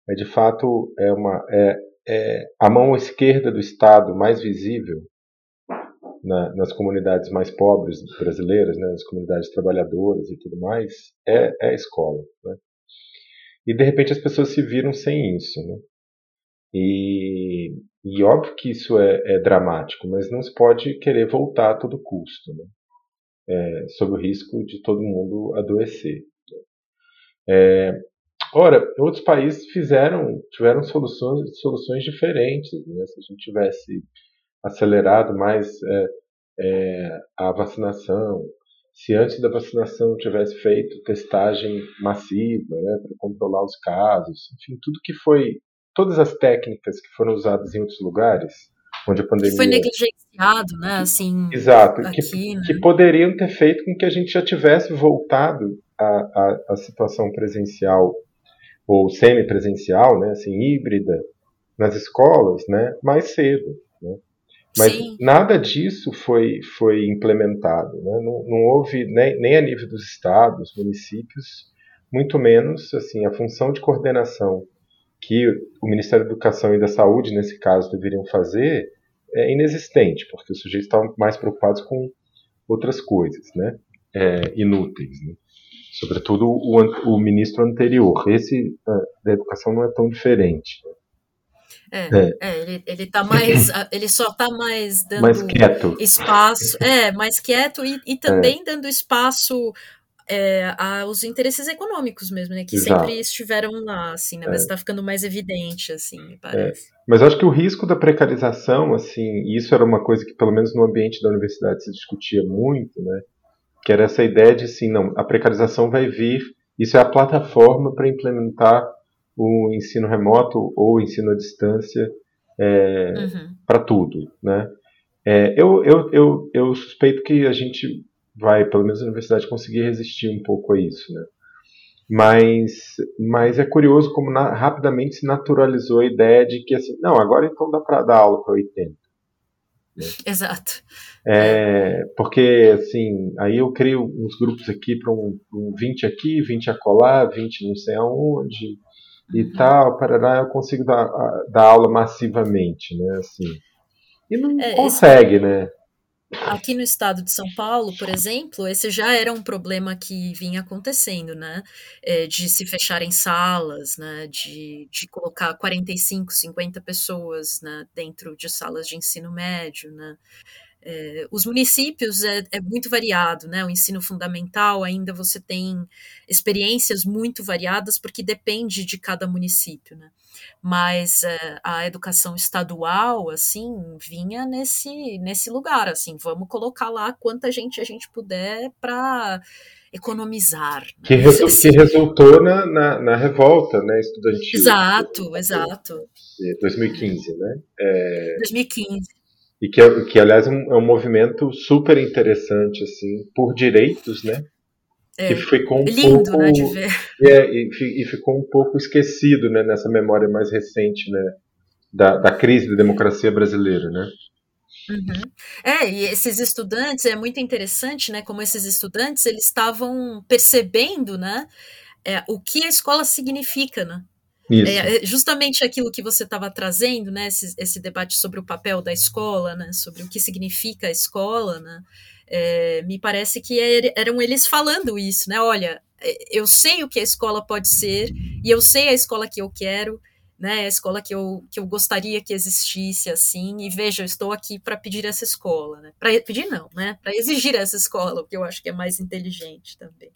é de fato é uma é, é a mão esquerda do Estado mais visível na, nas comunidades mais pobres brasileiras, né, nas comunidades trabalhadoras e tudo mais, é, é a escola. Né? E de repente as pessoas se viram sem isso. Né? E, e óbvio que isso é, é, dramático, mas não se pode querer voltar a todo custo, né? É, sob o risco de todo mundo adoecer. É, ora, outros países fizeram, tiveram soluções, soluções diferentes. Né? Se a gente tivesse acelerado mais é, é, a vacinação, se antes da vacinação tivesse feito testagem massiva, né, para controlar os casos, enfim, tudo que foi, todas as técnicas que foram usadas em outros lugares, onde a pandemia... Que foi negligenciado, né, assim... Exato, aqui, que, né? que poderiam ter feito com que a gente já tivesse voltado à, à, situação presencial ou semipresencial, né, assim, híbrida, nas escolas, né, mais cedo, né? Mas Sim. nada disso foi, foi implementado. Né? Não, não, houve, nem, nem a nível dos estados, municípios, muito menos assim a função de coordenação que o Ministério da Educação e da Saúde, nesse caso, deveriam fazer é inexistente, porque os sujeitos estavam mais preocupados com outras coisas, né? É, inúteis. Né? Sobretudo o, o, ministro anterior. Esse da educação não é tão diferente. É, é. é, ele, ele tá mais. Ele só tá mais dando mais quieto. espaço. É, mais quieto e, e também é. dando espaço é, aos interesses econômicos mesmo, né? Que Exato. sempre estiveram lá, assim, né? Mas está é. ficando mais evidente, assim, me parece. É. Mas acho que o risco da precarização, assim, e isso era uma coisa que pelo menos no ambiente da universidade se discutia muito, né? Que era essa ideia de, assim, não, a precarização vai vir, isso é a plataforma para implementar o ensino remoto ou o ensino à distância é, uhum. para tudo, né? É, eu, eu, eu, eu suspeito que a gente vai, pelo menos a universidade, conseguir resistir um pouco a isso, né? Mas, mas é curioso como na, rapidamente se naturalizou a ideia de que, assim, não, agora então dá para dar aula para 80. Né? Exato. É, porque, assim, aí eu crio uns grupos aqui para um, um 20 aqui, 20 acolá, 20 não sei aonde, e uhum. tal, parará, eu consigo dar, dar aula massivamente, né, assim. E não é, consegue, esse... né? Aqui no estado de São Paulo, por exemplo, esse já era um problema que vinha acontecendo, né? É, de se fecharem salas, né? De, de colocar 45, 50 pessoas né? dentro de salas de ensino médio, né? É, os municípios é, é, muito variado, né? O ensino fundamental ainda você tem experiências muito variadas porque depende de cada município, né? Mas é, a educação estadual, assim, vinha nesse nesse lugar, assim, vamos colocar lá quanta gente a gente puder para economizar. Né? Que, resu que resultou na, na, na, revolta, né, estudantil. Exato, exato. 2015, né? 2015. E que, que aliás, é um, é um movimento super interessante, assim, por direitos, né? É, que ficou um lindo, pouco, né, de ver. É, e, e, ficou um pouco esquecido, né, nessa memória mais recente, né, da, da crise da democracia brasileira, né? Uhum. É, e esses estudantes, é muito interessante, né, como esses estudantes, eles estavam percebendo, né, é, o que a escola significa, né? É, é, justamente aquilo que você estava trazendo, né? Esse, esse, debate sobre o papel da escola, né? Sobre o que significa a escola, né? É, me parece que er, eram eles falando isso, né? Olha, é, eu sei o que a escola pode ser e eu sei a escola que eu quero, né? A escola que eu, que eu gostaria que existisse assim. E veja, eu estou aqui para pedir essa escola, né? Para pedir não, né? Para exigir essa escola, o que eu acho que é mais inteligente também.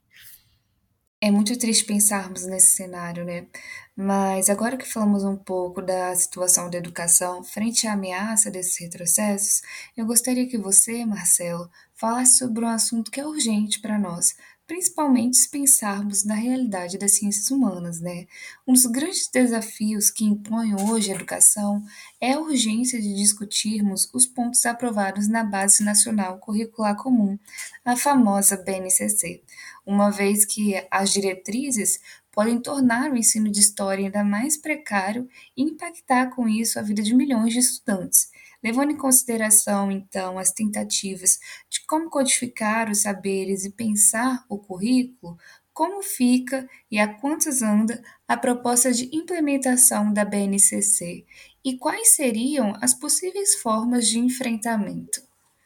É muito triste pensarmos nesse cenário, né? Mas agora que falamos um pouco da situação da educação frente à ameaça desses retrocessos, eu gostaria que você, Marcelo, falasse sobre um assunto que é urgente para nós, principalmente se pensarmos na realidade das ciências humanas, né? Um dos grandes desafios que impõe hoje a educação é a urgência de discutirmos os pontos aprovados na Base Nacional Curricular Comum, a famosa BNCC, uma vez que as diretrizes podem tornar o ensino de história ainda mais precário e impactar com isso a vida de milhões de estudantes. Levando em consideração, então, as tentativas de como codificar os saberes e pensar o currículo, como fica e a quantos anda a proposta de implementação da BNCC e quais seriam as possíveis formas de enfrentamento?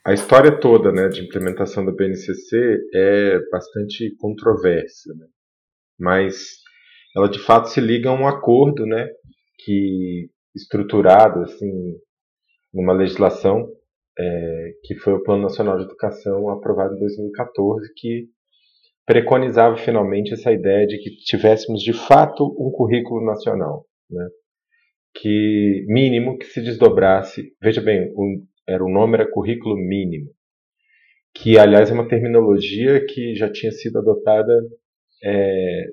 A história toda né, de implementação da BNCC é bastante controversa, né? mas ela de fato se liga a um acordo né, que estruturado assim numa legislação é, que foi o Plano Nacional de Educação aprovado em 2014, que preconizava finalmente essa ideia de que tivéssemos de fato um currículo nacional, né? que mínimo que se desdobrasse. Veja bem, um, era o nome era currículo mínimo, que aliás é uma terminologia que já tinha sido adotada é,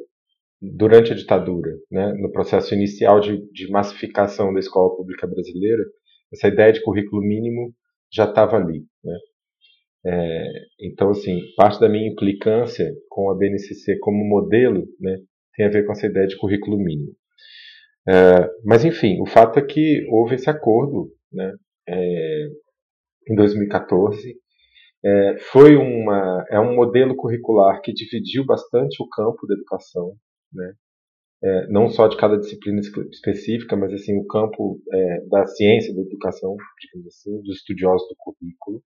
durante a ditadura, né, no processo inicial de, de, massificação da escola pública brasileira, essa ideia de currículo mínimo já estava ali. Né. É, então, assim, parte da minha implicância com a BNCC como modelo né, tem a ver com essa ideia de currículo mínimo. É, mas, enfim, o fato é que houve esse acordo né, é, em 2014 é, foi uma, é um modelo curricular que dividiu bastante o campo da educação, né? É, não só de cada disciplina específica, mas assim o campo é, da ciência da educação, digamos assim, dos estudiosos do currículo.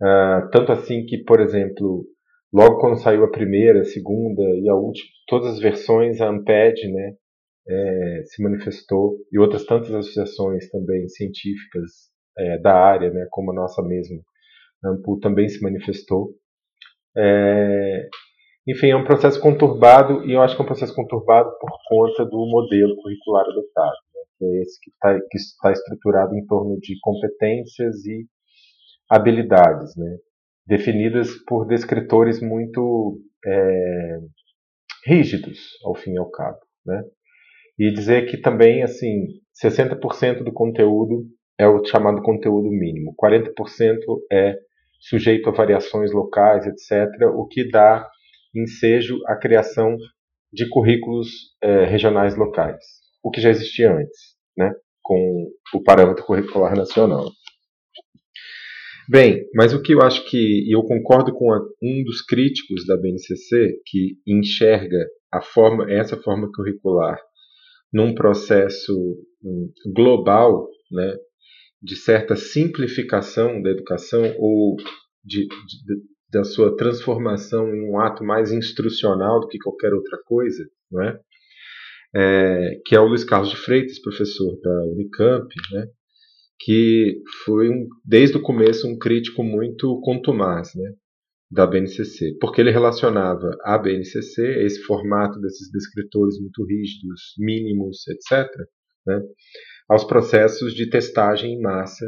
Uh, tanto assim que, por exemplo, logo quando saiu a primeira, a segunda e a última, todas as versões, a Amped, né, é, se manifestou e outras tantas associações também científicas é, da área, né, como a nossa mesma, Ampul também se manifestou. É, enfim, é um processo conturbado e eu acho que é um processo conturbado por conta do modelo curricular adotado, né, que é esse que está que está estruturado em torno de competências e habilidades, né, definidas por descritores muito é, rígidos, ao fim e ao cabo, né, e dizer que também assim 60% do conteúdo é o chamado conteúdo mínimo, 40% é sujeito a variações locais, etc., o que dá ensejo à criação de currículos é, regionais locais, o que já existia antes, né, com o parâmetro curricular nacional. Bem, mas o que eu acho que, e eu concordo com a, um dos críticos da BNCC, que enxerga a forma, essa forma curricular num processo um, global, né, de certa simplificação da educação ou de, de, da sua transformação em um ato mais instrucional do que qualquer outra coisa, não é? é que é o Luiz Carlos de Freitas, professor da Unicamp, né? que foi um, desde o começo um crítico muito contumaz né, da BNCC, porque ele relacionava a BNCC, esse formato desses descritores muito rígidos, mínimos, etc., né, aos processos de testagem em massa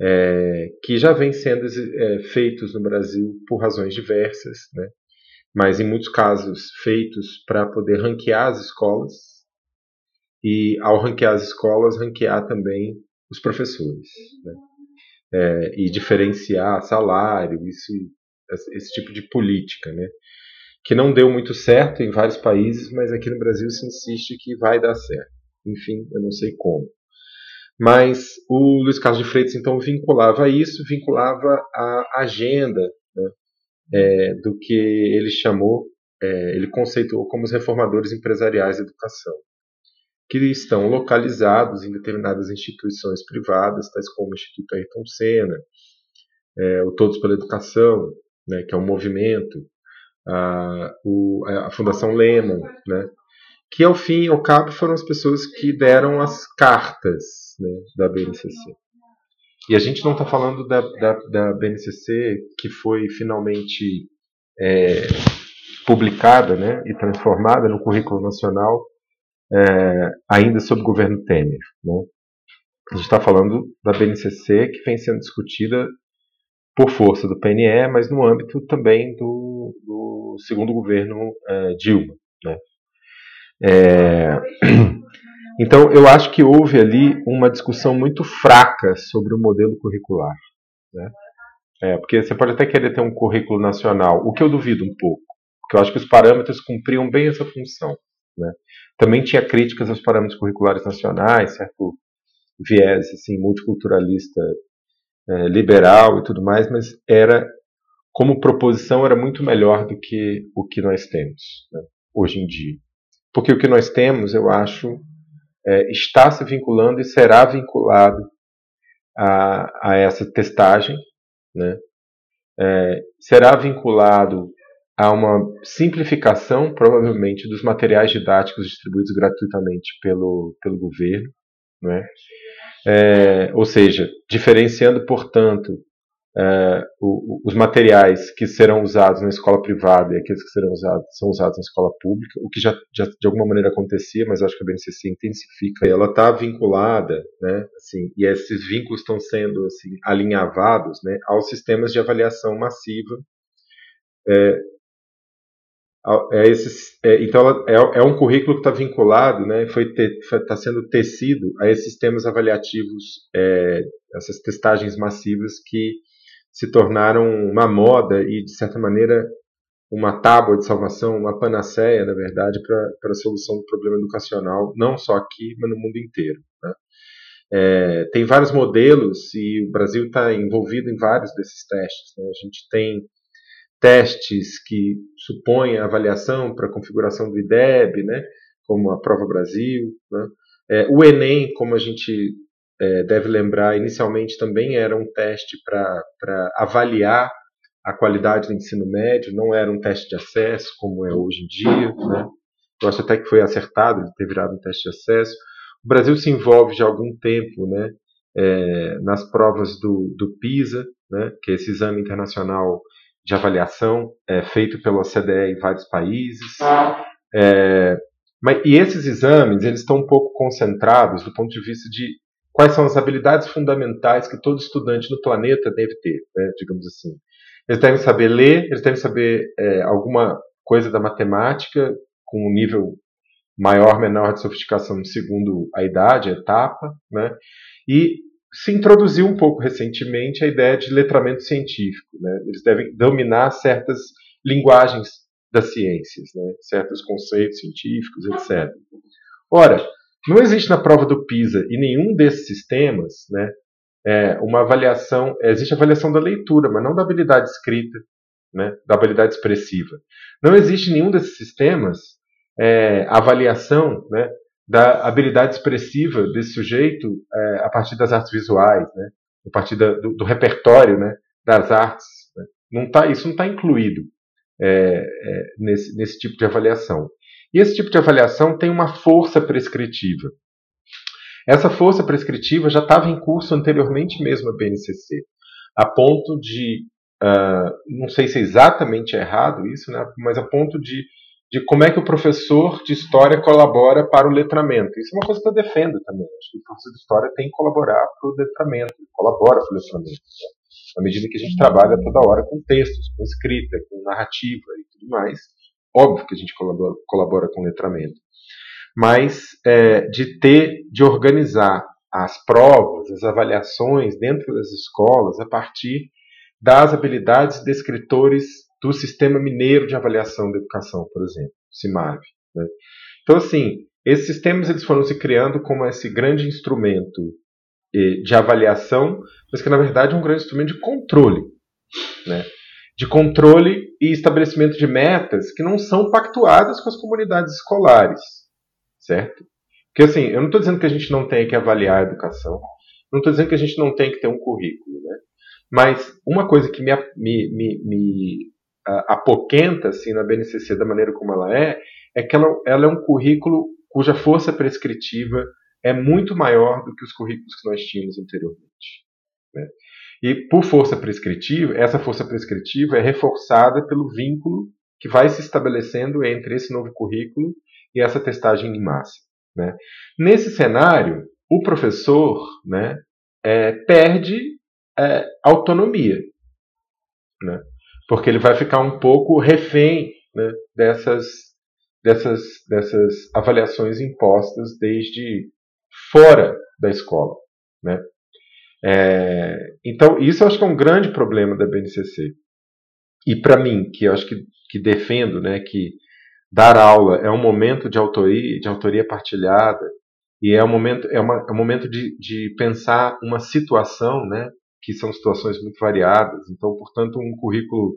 é, que já vêm sendo é, feitos no Brasil por razões diversas, né? mas em muitos casos feitos para poder ranquear as escolas e, ao ranquear as escolas, ranquear também os professores né? é, e diferenciar salário, isso, esse tipo de política, né? que não deu muito certo em vários países, mas aqui no Brasil se insiste que vai dar certo. Enfim, eu não sei como. Mas o Luiz Carlos de Freitas então vinculava isso, vinculava a agenda né, é, do que ele chamou, é, ele conceituou como os reformadores empresariais da educação, que estão localizados em determinadas instituições privadas, tais como o Instituto Ayrton Senna, é, o Todos pela Educação, né, que é um movimento, a, o, a Fundação Lehman, né, que ao fim e ao cabo foram as pessoas que deram as cartas né, da BNCC. E a gente não está falando da, da, da, BNCC que foi finalmente é, publicada né, e transformada no currículo nacional é, ainda sob o governo Temer. Né? A gente está falando da BNCC que vem sendo discutida por força do PNE, mas no âmbito também do, do segundo governo é, Dilma. Né? É... Então, eu acho que houve ali uma discussão muito fraca sobre o modelo curricular. Né? É, porque você pode até querer ter um currículo nacional, o que eu duvido um pouco, porque eu acho que os parâmetros cumpriam bem essa função. Né? Também tinha críticas aos parâmetros curriculares nacionais, certo viés assim, multiculturalista, é, liberal e tudo mais, mas era como proposição era muito melhor do que o que nós temos né, hoje em dia. Porque o que nós temos, eu acho, é, está se vinculando e será vinculado a, a essa testagem, né? É, será vinculado a uma simplificação, provavelmente, dos materiais didáticos distribuídos gratuitamente pelo, pelo governo, né? É, ou seja, diferenciando, portanto, o, os materiais que serão usados na escola privada e aqueles que serão usados, são usados na escola pública, o que já, já de alguma maneira acontecia, mas acho que a BNCC intensifica. Ela está vinculada, né, assim, e esses vínculos estão sendo assim, alinhavados né, aos sistemas de avaliação massiva é, é é, então é, é, um currículo que está vinculado, né, foi está sendo tecido a esses sistemas avaliativos, é, essas testagens massivas que se tornaram uma moda e de certa maneira uma tábua de salvação, uma panaceia, na verdade, para a solução do problema educacional, não só aqui, mas no mundo inteiro. Né? É, tem vários modelos e o Brasil está envolvido em vários desses testes. Né? A gente tem testes que supõem a avaliação para a configuração do IDEB, né, como a Prova Brasil. Né. É, o Enem, como a gente é, deve lembrar, inicialmente também era um teste para avaliar a qualidade do ensino médio, não era um teste de acesso, como é hoje em dia. Né. Eu acho até que foi acertado de ter virado um teste de acesso. O Brasil se envolve já há algum tempo né, é, nas provas do, do PISA, né, que é esse exame internacional de avaliação é, feito pela OCDE em vários países. É, mas, e esses exames eles estão um pouco concentrados do ponto de vista de quais são as habilidades fundamentais que todo estudante no planeta deve ter, né, digamos assim. Eles devem saber ler, eles devem saber é, alguma coisa da matemática com um nível maior, menor de sofisticação segundo a idade, a etapa, né? E se introduziu um pouco recentemente a ideia de letramento científico. Né? Eles devem dominar certas linguagens das ciências, né? certos conceitos científicos, etc. Ora, não existe na prova do PISA e nenhum desses sistemas né, é, uma avaliação. Existe avaliação da leitura, mas não da habilidade escrita, né, da habilidade expressiva. Não existe nenhum desses sistemas é, avaliação né, da habilidade expressiva desse sujeito é, a partir das artes visuais, né? a partir da, do, do, repertório né? das artes. Né? Não tá, isso não está incluído é, é, nesse, nesse tipo de avaliação. E esse tipo de avaliação tem uma força prescritiva. Essa força prescritiva já estava em curso anteriormente mesmo à BNCC, a ponto de, uh, não sei se é exatamente errado isso, né, mas a ponto de de como é que o professor de história colabora para o letramento. Isso é uma coisa que eu defendo também. Acho que o professor de história tem que colaborar para o letramento, colabora para o letramento. Né? À medida que a gente trabalha toda hora com textos, com escrita, com narrativa e tudo mais, óbvio que a gente colabora, colabora com letramento. Mas é, de ter, de organizar as provas, as avaliações dentro das escolas a partir das habilidades de escritores do Sistema Mineiro de Avaliação da Educação, por exemplo, CIMAV. Né? Então, assim, esses sistemas eles foram se criando como esse grande instrumento eh, de avaliação, mas que na verdade é um grande instrumento de controle, né? De controle e estabelecimento de metas que não são pactuadas com as comunidades escolares, certo? Porque assim, eu não estou dizendo que a gente não tem que avaliar a educação, não estou dizendo que a gente não tem que ter um currículo, né? Mas uma coisa que me, me, me, me apoquenta assim, na BNCC da maneira como ela é, é que ela, ela é um currículo cuja força prescritiva é muito maior do que os currículos que nós tínhamos anteriormente. Né? E por força prescritiva, essa força prescritiva é reforçada pelo vínculo que vai se estabelecendo entre esse novo currículo e essa testagem em massa. Né? Nesse cenário, o professor né, é, perde é, autonomia. Né? porque ele vai ficar um pouco refém né, dessas, dessas, dessas avaliações impostas desde fora da escola. Né? É, então, isso eu acho que é um grande problema da BNCC. E para mim, que eu acho que, que defendo né, que dar aula é um momento de autoria, de autoria partilhada, e é um momento, é uma, é um momento de, de pensar uma situação né, que são situações muito variadas. Então, portanto, um currículo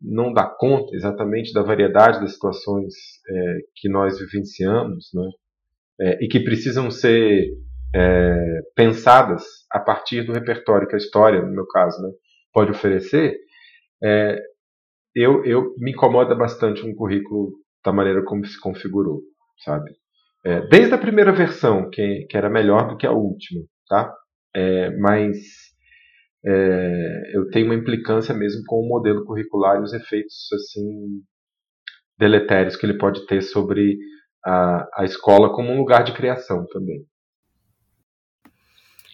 não dá conta exatamente da variedade das situações é, que nós vivenciamos, né? É, e que precisam ser é, pensadas a partir do repertório que a história, no meu caso, né, pode oferecer. É, eu, eu me incomoda bastante um currículo da maneira como se configurou, sabe? É, desde a primeira versão, que, que era melhor do que a última, tá? É, mas é, eu tenho uma implicância mesmo com o modelo curricular e os efeitos assim deletérios que ele pode ter sobre a, a escola como um lugar de criação também.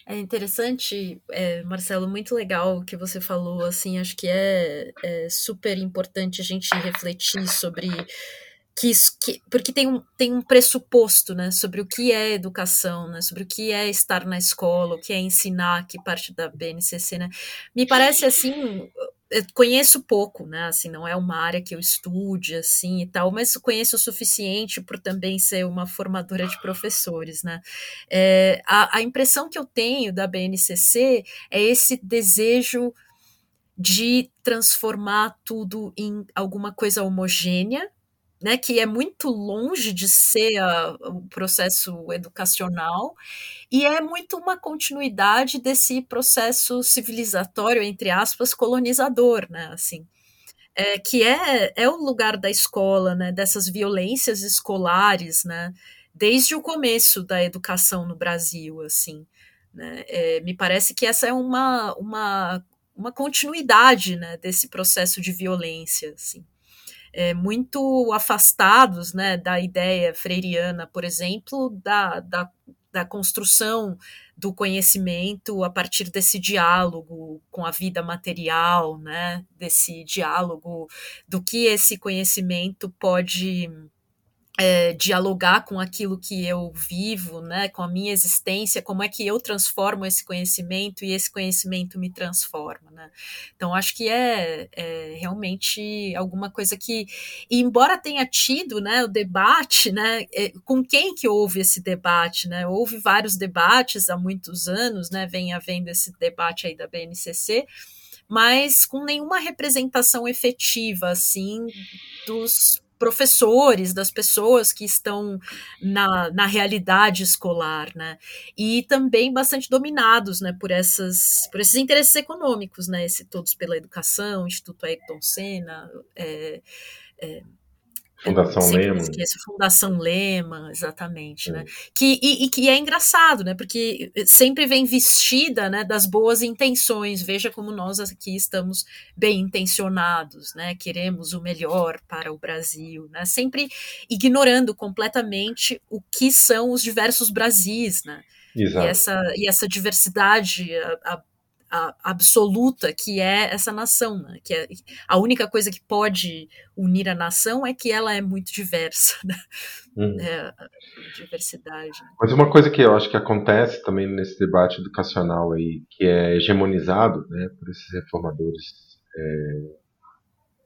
É interessante, é, Marcelo, muito legal o que você falou, assim, acho que é, é super importante a gente refletir sobre que isso, que, porque tem um, tem um pressuposto, né, sobre o que é educação, né, sobre o que é estar na escola, o que é ensinar, que parte da BNCC, né, me parece, assim, conheço pouco, né, assim, não é uma área que eu estude, assim, e tal, mas conheço o suficiente por também ser uma formadora de professores, né, é, a, a impressão que eu tenho da BNCC é esse desejo de transformar tudo em alguma coisa homogênea, né, que é muito longe de ser a, o processo educacional e é muito uma continuidade desse processo civilizatório entre aspas colonizador, né, assim, é, que é, é o lugar da escola, né, dessas violências escolares, né, desde o começo da educação no Brasil, assim, né, é, me parece que essa é uma uma uma continuidade, né, desse processo de violência, assim é, muito afastados né, da ideia freiriana, por exemplo, da, da, da construção do conhecimento a partir desse diálogo com a vida material, né, desse diálogo do que esse conhecimento pode é, dialogar com aquilo que eu vivo, né, com a minha existência, como é que eu transformo esse conhecimento e esse conhecimento me transforma, né? Então acho que é, é realmente alguma coisa que, embora tenha tido, né, o debate, né, é, com quem que houve esse debate, né? Houve vários debates há muitos anos, né? Vem havendo esse debate aí da BNCC mas com nenhuma representação efetiva assim dos professores, das pessoas que estão na, na realidade escolar, né? E também bastante dominados, né, por essas por esses interesses econômicos, né? Esse todos pela educação, Instituto Ayrton Senna, é, é, Fundação Lema. Esqueço, Fundação Lema, exatamente, né? Que, e, e, que é engraçado, né? Porque sempre vem vestida né, das boas intenções. Veja como nós aqui estamos bem intencionados, né? Queremos o melhor para o Brasil, né? Sempre ignorando completamente o que são os diversos Brasis, né? Exato. E essa, e essa diversidade, a, a absoluta que é essa nação, né? que é a única coisa que pode unir a nação é que ela é muito diversa, né? Hum. É, a diversidade. Mas uma coisa que eu acho que acontece também nesse debate educacional aí, que é hegemonizado, né, por esses reformadores é,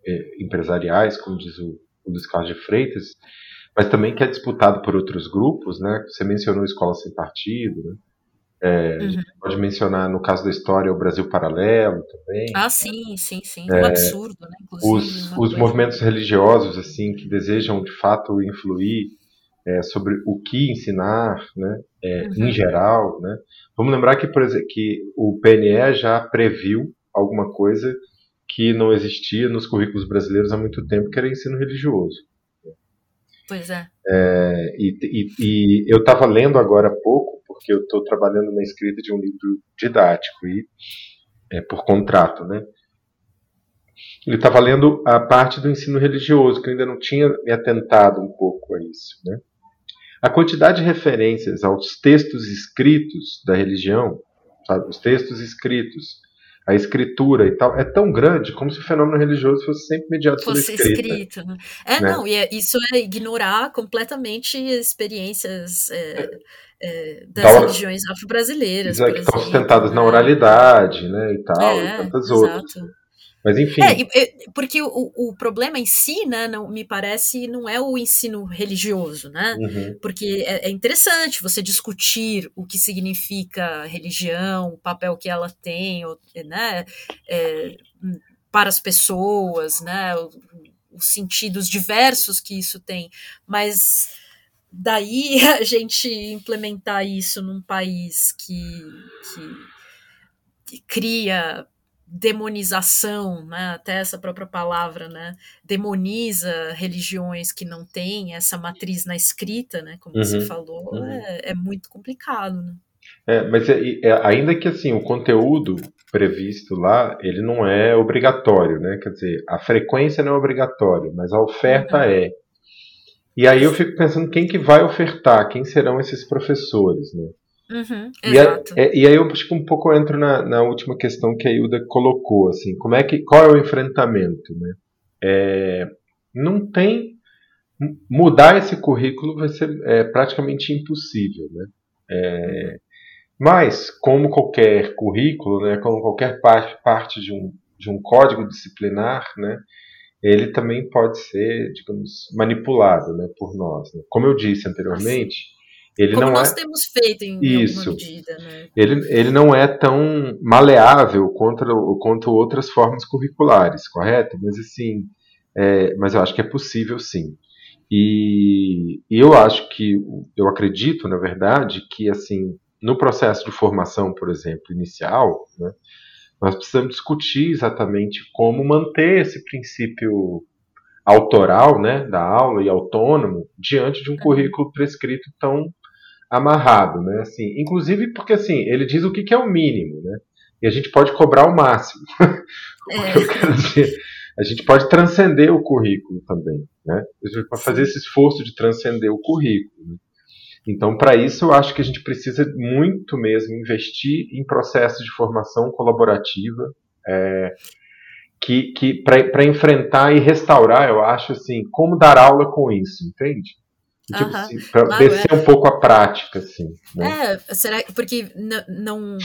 é, empresariais, como diz o, o Luiz Carlos de Freitas, mas também que é disputado por outros grupos, né? Você mencionou escola sem partido, né? É, uhum. pode mencionar, no caso da história, o Brasil Paralelo também. Ah, sim, sim, sim. É, um absurdo, né? Inclusive, os, os movimentos religiosos, assim, que desejam, de fato, influir é, sobre o que ensinar, né? É, uhum. Em geral, né? Vamos lembrar que, por exemplo, que o PNE já previu alguma coisa que não existia nos currículos brasileiros há muito tempo, que era ensino religioso. Pois é. é e, e, e eu estava lendo agora há pouco porque eu estou trabalhando na escrita de um livro didático e é, por contrato, né? Ele estava lendo a parte do ensino religioso, que eu ainda não tinha me atentado um pouco a isso, né? A quantidade de referências aos textos escritos da religião, sabe? os textos escritos, a escritura e tal, é tão grande como se o fenômeno religioso fosse sempre mediado fosse pela escrita. escrito. Né? É, né? não, e é, isso é ignorar completamente experiências é, é, das da religiões afro-brasileiras. Que estão sustentadas na né? oralidade, né, e tal, e é, tantas exato. outras. Mas enfim. É, porque o, o problema em si, né, não, me parece, não é o ensino religioso, né? Uhum. Porque é, é, interessante você discutir o que significa religião, o papel que ela tem, né, é, para as pessoas, né, os sentidos diversos que isso tem, mas daí a gente implementar isso num país que, que, que cria demonização, né, até essa própria palavra, né, demoniza religiões que não têm essa matriz na escrita, né, como uhum, você falou, uhum. é, é, muito complicado, né. É, mas é, é, ainda que assim o conteúdo previsto lá ele não é obrigatório, né? Quer dizer, a frequência não é obrigatória, mas a oferta uhum. é. E aí eu fico pensando quem que vai ofertar, quem serão esses professores, né? Uhum, e, aí, é, e, aí eu acho que um pouco entro na, na, última questão que a Hilda colocou, assim, como é que, qual é o enfrentamento, né? É, não tem mudar esse currículo vai ser é, praticamente impossível, né? É, mas como qualquer currículo, né, como qualquer parte, parte de, um, de um código disciplinar, né, ele também pode ser, digamos, manipulado, né, por nós. Né? Como eu disse anteriormente, ele Como não nós é... temos feito em Isso. medida, né? Ele, ele não é tão maleável contra, quanto outras formas curriculares, correto? Mas assim, é, mas eu acho que é possível sim. E, e eu acho que, eu acredito, na verdade, que assim, no processo de formação, por exemplo, inicial, né, nós precisamos discutir exatamente como manter esse princípio autoral né, da aula e autônomo diante de um uhum. currículo prescrito tão amarrado, né? Assim, inclusive porque assim ele diz o que, que é o mínimo, né? E a gente pode cobrar o máximo. É. o que eu quero dizer, a gente pode transcender o currículo também, né? A gente pode fazer esse esforço de transcender o currículo. Né? Então, para isso, eu acho que a gente precisa muito mesmo investir em processos de formação colaborativa, é, que, que para enfrentar e restaurar, eu acho assim, como dar aula com isso, entende? Tipo, assim, para claro, descer é. um pouco a prática, assim. Né? É, será porque não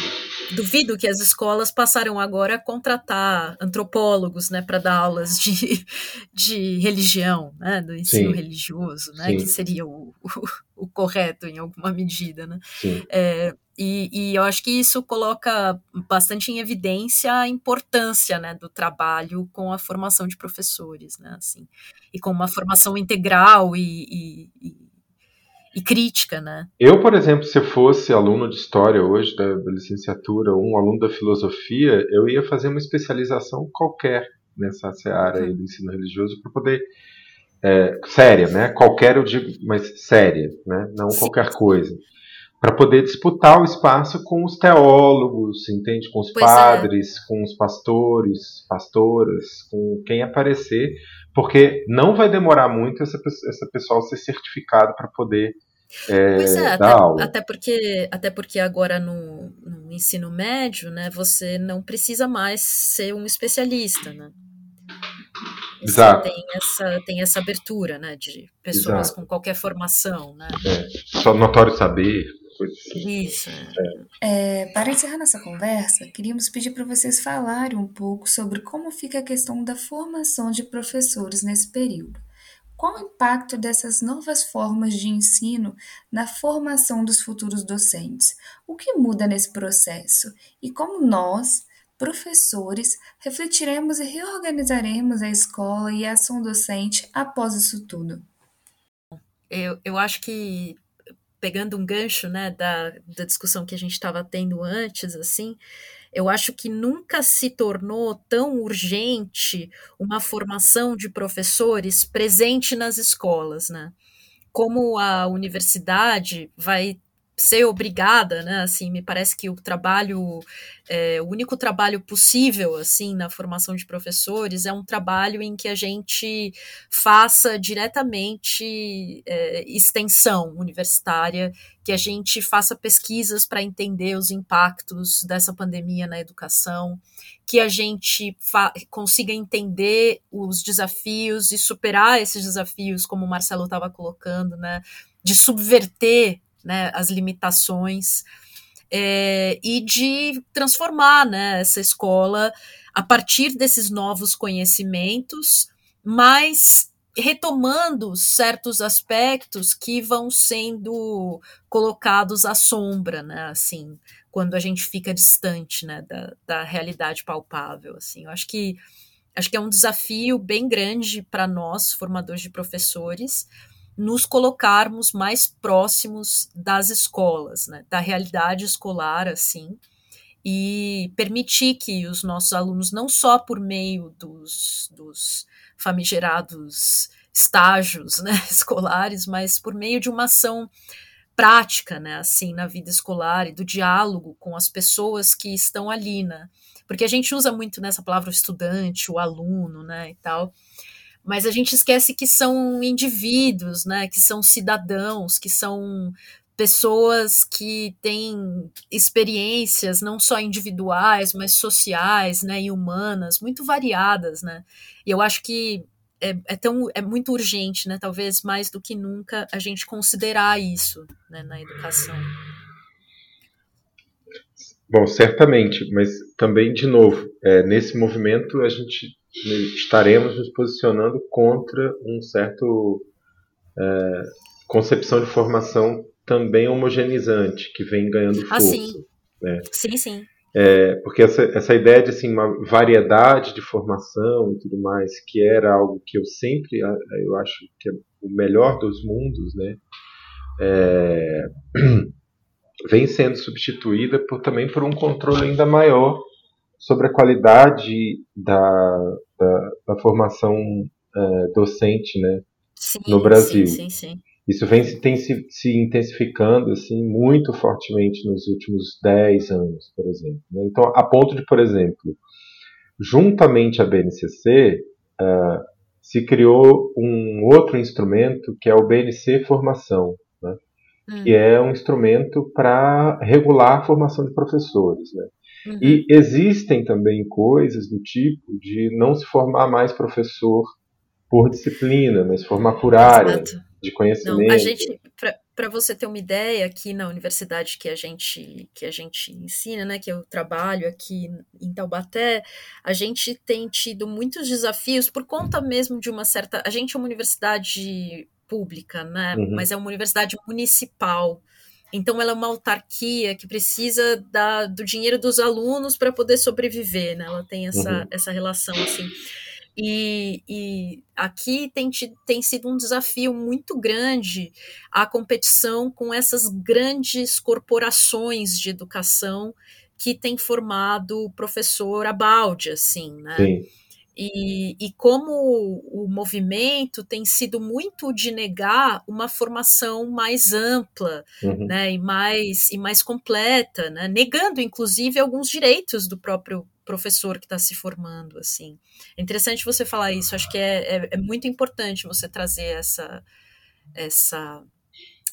duvido que as escolas passaram agora a contratar antropólogos, né, para dar aulas de, de religião, né, do ensino Sim. religioso, né, Sim. que seria o, o, o, correto em alguma medida, né. É, e, e, eu acho que isso coloca bastante em evidência a importância né, do trabalho com a formação de professores, né, assim, e com uma formação integral e, e, e crítica, né? Eu, por exemplo, se fosse aluno de história hoje da, da licenciatura, um aluno da filosofia, eu ia fazer uma especialização qualquer nessa área aí do ensino religioso para poder é, séria, né? Qualquer eu digo, mas séria, né? Não Sim. qualquer coisa para poder disputar o espaço com os teólogos, entende? Com os pois é. padres, é. com os pastores, pastoras, com quem aparecer, porque não vai demorar muito essa, essa pessoal ser certificado para poder é, pois é, até, até, porque até porque agora no, no, ensino médio, né, você não precisa mais ser um especialista, né? Você Exato. tem essa tem essa abertura, né, de pessoas Exato. com qualquer formação, né? É, só notório saber, coisa assim. Isso. É, para encerrar nossa conversa, queríamos pedir para vocês falarem um pouco sobre como fica a questão da formação de professores nesse período. Qual o impacto dessas novas formas de ensino na formação dos futuros docentes? O que muda nesse processo? E como nós, professores, refletiremos e reorganizaremos a escola e a ação docente após isso tudo? Eu, eu acho que pegando um gancho né, da, da discussão que a gente estava tendo antes, assim, eu acho que nunca se tornou tão urgente uma formação de professores presente nas escolas, né? Como a universidade vai ser obrigada, né? Assim, me parece que o trabalho, é, o único trabalho possível, assim, na formação de professores é um trabalho em que a gente faça diretamente é, extensão universitária, que a gente faça pesquisas para entender os impactos dessa pandemia na educação, que a gente consiga entender os desafios e superar esses desafios, como o Marcelo estava colocando, né? De subverter né, as limitações é, e de transformar né, essa escola a partir desses novos conhecimentos, mas retomando certos aspectos que vão sendo colocados à sombra, né, assim, quando a gente fica distante, né, da, da realidade palpável, assim, eu acho que acho que é um desafio bem grande para nós, formadores de professores, nos colocarmos mais próximos das escolas, né, da realidade escolar, assim, e permitir que os nossos alunos, não só por meio dos, dos famigerados estágios né, escolares, mas por meio de uma ação prática, né, assim, na vida escolar e do diálogo com as pessoas que estão ali, né? Porque a gente usa muito nessa palavra o estudante, o aluno, né, e tal. Mas a gente esquece que são indivíduos, né, que são cidadãos, que são pessoas que têm experiências não só individuais, mas sociais, né, e humanas, muito variadas, né? E eu acho que é, é, tão é muito urgente, né? Talvez mais do que nunca a gente considerar isso né, na educação. Bom, certamente, mas também de novo é, nesse movimento a gente estaremos nos posicionando contra um certo é, concepção de formação também homogeneizante que vem ganhando força. Ah, sim. Né? Sim, sim. É, porque essa, essa ideia de assim, uma variedade de formação e tudo mais, que era algo que eu sempre, eu acho que é o melhor dos mundos, né, é, vem sendo substituída por, também por um controle ainda maior sobre a qualidade da, da, da formação é, docente né, sim, no Brasil. Sim, sim. Isso vem tem se, se intensificando assim muito fortemente nos últimos 10 anos, por exemplo. Né? Então, a ponto de, por exemplo, juntamente à BNCC, uh, ah, se criou um outro instrumento que é o BNC Formação, né? hum. que é um instrumento para regular a formação de professores. Né? Uhum. E existem também coisas do tipo de não se formar mais professor por disciplina, mas formar por área. Exato de conhecimento. Não, a gente, para você ter uma ideia, aqui na universidade que a gente que a gente ensina, né, que eu trabalho aqui em Taubaté, a gente tem tido muitos desafios por conta mesmo de uma certa. A gente é uma universidade pública, né, uhum. mas é uma universidade municipal. Então, ela é uma autarquia que precisa da, do dinheiro dos alunos para poder sobreviver, né? Ela tem essa, uhum. essa relação assim. E, e aqui tem, tem sido um desafio muito grande a competição com essas grandes corporações de educação que têm formado o professor a balde, assim, né? Sim. E, e, como o movimento tem sido muito de negar uma formação mais ampla uhum. né, e, mais, e mais completa, né, negando inclusive alguns direitos do próprio professor que está se formando, assim. É interessante você falar isso, acho que é, é, é, muito importante você trazer essa, essa,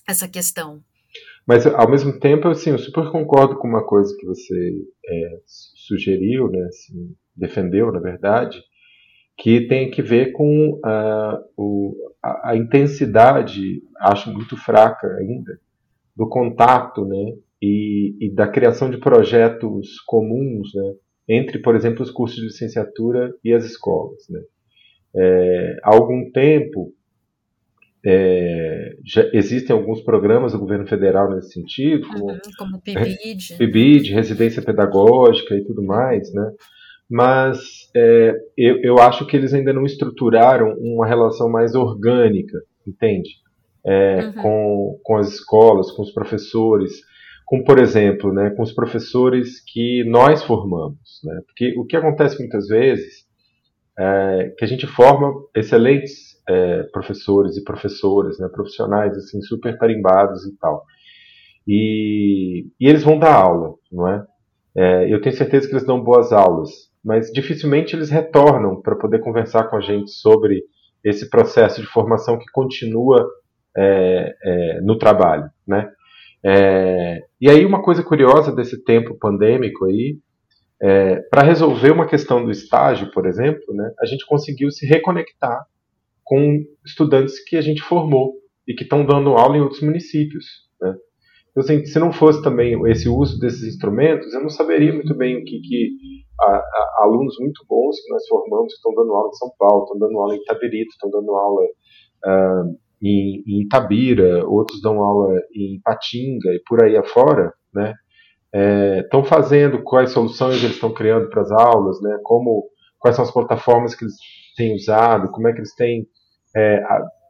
essa questão. Mas, ao mesmo tempo, assim, eu super concordo com uma coisa que você é, sugeriu, né, assim, defendeu, na verdade, que tem que ver com uh, o, a, a, intensidade, acho muito fraca ainda, do contato, né, e, e da criação de projetos comuns, né, entre, por exemplo, os cursos de licenciatura e as escolas. Né? É, há algum tempo, é, já existem alguns programas do governo federal nesse sentido, como, uhum, como PIBID. PIBID, residência pedagógica e tudo mais, né? Mas é, eu, eu acho que eles ainda não estruturaram uma relação mais orgânica, entende? É, uhum. com, com as escolas, com os professores, com, por exemplo, né, com os professores que nós formamos. Né? Porque o que acontece muitas vezes é que a gente forma excelentes é, professores e professoras, né, profissionais assim super tarimbados e tal. E, e eles vão dar aula, não é? é? Eu tenho certeza que eles dão boas aulas, mas dificilmente eles retornam para poder conversar com a gente sobre esse processo de formação que continua é, é, no trabalho, né? É, e aí uma coisa curiosa desse tempo pandêmico aí, é, para resolver uma questão do estágio, por exemplo, né, a gente conseguiu se reconectar com estudantes que a gente formou e que estão dando aula em outros municípios. Né. Então, assim, se não fosse também esse uso desses instrumentos, eu não saberia muito bem o que, que a, a, alunos muito bons que nós formamos que estão dando aula em São Paulo, estão dando aula em Itabirito, estão dando aula uh, em, em Itabira, outros dão aula em Patinga e por aí afora, né? Estão é, fazendo quais soluções eles estão criando para as aulas, né? Como quais são as plataformas que eles têm usado, como é que eles têm, é,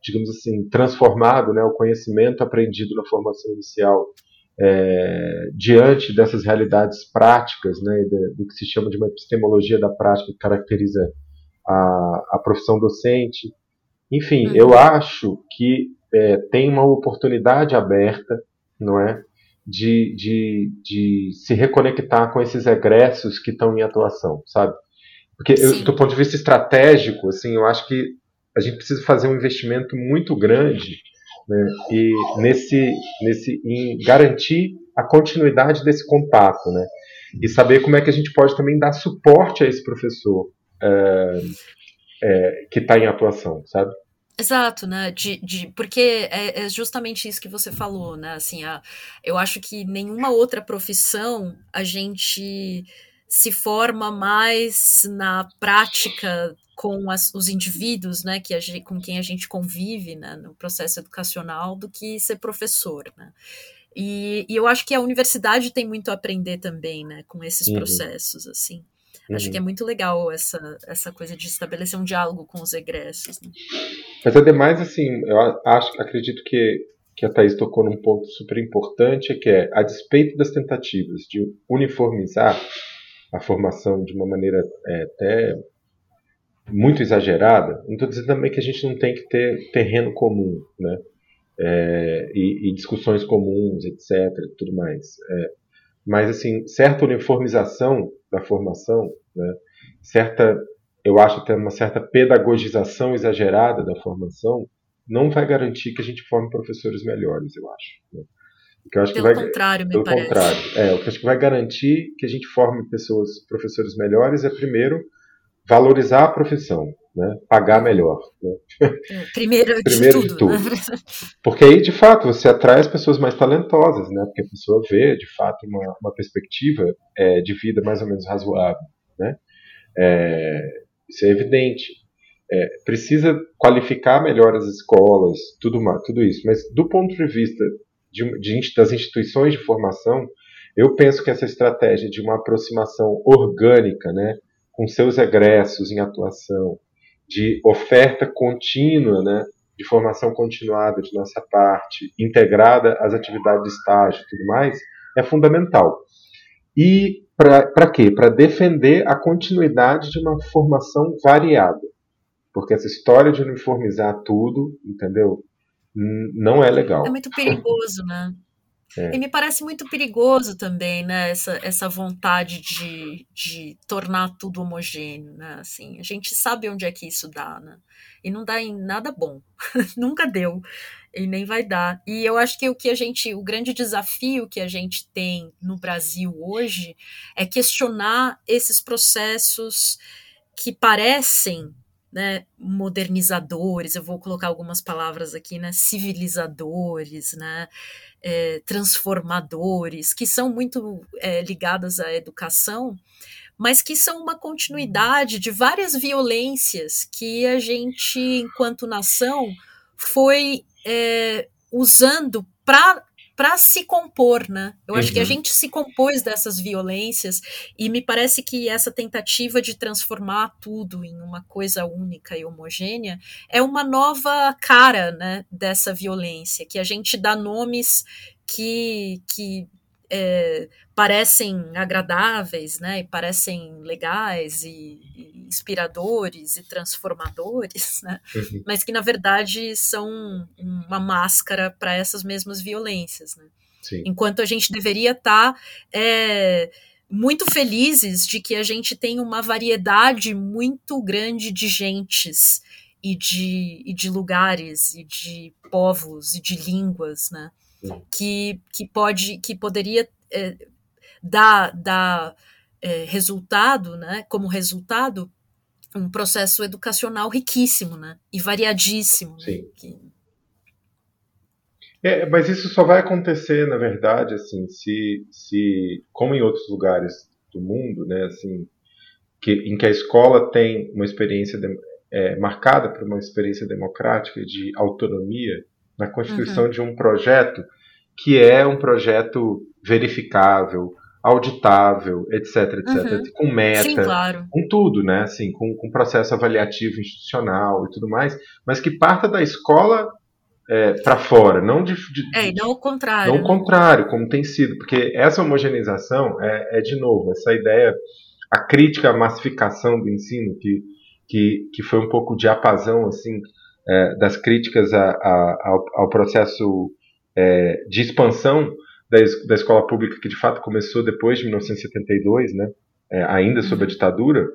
digamos assim, transformado né, o conhecimento aprendido na formação inicial é, diante dessas realidades práticas, né, do, do, que se chama de uma epistemologia da prática que caracteriza a, a profissão docente. Enfim, uhum. eu acho que é, tem uma oportunidade aberta não é? De, de, de se reconectar com esses egressos que estão em atuação, sabe? Porque eu, do ponto de vista estratégico, assim, eu acho que a gente precisa fazer um investimento muito grande né, e nesse, nesse, em garantir a continuidade desse contato, né? E saber como é que a gente pode também dar suporte a esse professor é, é, que está em atuação, sabe? Exato, né? De, de, porque é, é, justamente isso que você falou, né? Assim, a, eu acho que nenhuma outra profissão a gente se forma mais na prática com as, os indivíduos, né, que gente, com quem a gente convive né, no processo educacional, do que ser professor, né? E, e, eu acho que a universidade tem muito a aprender também, né, com esses uhum. processos, assim. Uhum. Acho que é muito legal essa, essa coisa de estabelecer um diálogo com os egressos. Né? Mas ademais, assim, eu acho, acredito que, que a Thais tocou num ponto super importante, que é, a despeito das tentativas de uniformizar a formação de uma maneira é, até muito exagerada, não estou dizendo também que a gente não tem que ter terreno comum, né? É, e, e, discussões comuns, etc, tudo mais. É, mas assim, certa uniformização da formação, né? certa, eu acho até uma certa pedagogização exagerada da formação, não vai garantir que a gente forme professores melhores, eu acho. Né? que eu acho pelo que vai, contrário, me pelo parece. contrário. É, o que eu acho que vai garantir que a gente forme pessoas, professores melhores é primeiro valorizar a profissão, né? pagar melhor. Né? É, primeiro, de primeiro tudo. De tudo. Né? Porque aí, de fato, você atrai as pessoas mais talentosas, né? porque a pessoa vê, de fato, uma, uma perspectiva é, de vida mais ou menos razoável. Né? É, isso é evidente. É, precisa qualificar melhor as escolas, tudo, tudo isso. Mas do ponto de vista de, de, das instituições de formação, eu penso que essa estratégia de uma aproximação orgânica, né, com seus egressos em atuação, de oferta contínua, né, de formação continuada de nossa parte, integrada às atividades de estágio e tudo mais, é fundamental. E para quê? Para defender a continuidade de uma formação variada. Porque essa história de uniformizar tudo, entendeu? não é legal. É muito perigoso, né? É. E me parece muito perigoso também, né? Essa, essa vontade de, de tornar tudo homogêneo, né? Assim, a gente sabe onde é que isso dá, né? E não dá em nada bom. Nunca deu. E nem vai dar. E eu acho que o que a gente, o grande desafio que a gente tem no Brasil hoje é questionar esses processos que parecem né, modernizadores, eu vou colocar algumas palavras aqui, né, civilizadores, né, é, transformadores, que são muito é, ligadas à educação, mas que são uma continuidade de várias violências que a gente, enquanto nação, foi é, usando para para se compor, né? Eu acho que a uhum. gente se compôs dessas violências e me parece que essa tentativa de transformar tudo em uma coisa única e homogênea é uma nova cara, né, dessa violência, que a gente dá nomes que, que é, parecem agradáveis, né, e parecem legais e, e inspiradores e transformadores, né, uhum. mas que na verdade são uma máscara para essas mesmas violências, né. Sim. Enquanto a gente deveria estar tá, é, muito felizes de que a gente tem uma variedade muito grande de gentes e de, e de lugares e de povos e de línguas, né? Que, que pode que poderia é, dar, dar é, resultado, né, como resultado, um processo educacional riquíssimo né, e variadíssimo. Né, Sim. Que... É, mas isso só vai acontecer, na verdade, assim, se, se como em outros lugares do mundo, né, assim, que, em que a escola tem uma experiência de, é, marcada por uma experiência democrática de autonomia, na constituição uhum. de um projeto que é um projeto verificável, auditável, etc, etc, uhum. com meta, Sim, claro. com tudo, né? Assim, com, com processo avaliativo institucional e tudo mais, mas que parta da escola é, para fora, não de, de, é, não o contrário, não o contrário, como tem sido, porque essa homogeneização é, é de novo essa ideia, a crítica à massificação do ensino que que, que foi um pouco de apazão assim é, das críticas a, a, ao, ao, processo é, de expansão da, da escola pública, que de fato começou depois de 1972, né, é, ainda sob a uhum. ditadura,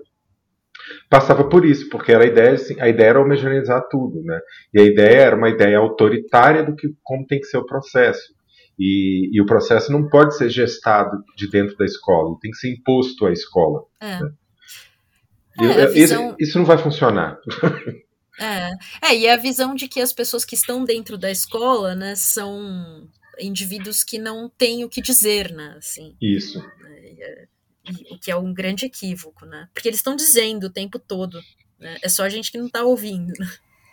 passava por isso, porque era a ideia, assim, a ideia era homogeneizar tudo, né? E a ideia era uma ideia autoritária do que como tem que ser o processo. E, e o processo não pode ser gestado de dentro da escola, tem que ser imposto à escola. É. Né? É, visão... isso, isso não vai funcionar. É. é, e a visão de que as pessoas que estão dentro da escola, né, são indivíduos que não têm o que dizer, né, assim. Isso. É, o que é um grande equívoco, né, porque eles estão dizendo o tempo todo, né, é só a gente que não está ouvindo, né?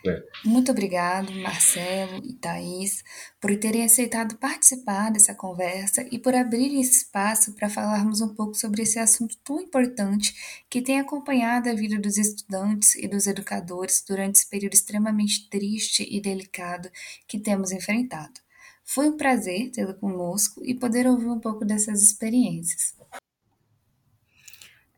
É. Muito obrigado, Marcelo e Thaís, por terem aceitado participar dessa conversa e por abrir esse espaço para falarmos um pouco sobre esse assunto tão importante que tem acompanhado a vida dos estudantes e dos educadores durante esse período extremamente triste e delicado que temos enfrentado. Foi um prazer tê-lo conosco e poder ouvir um pouco dessas experiências.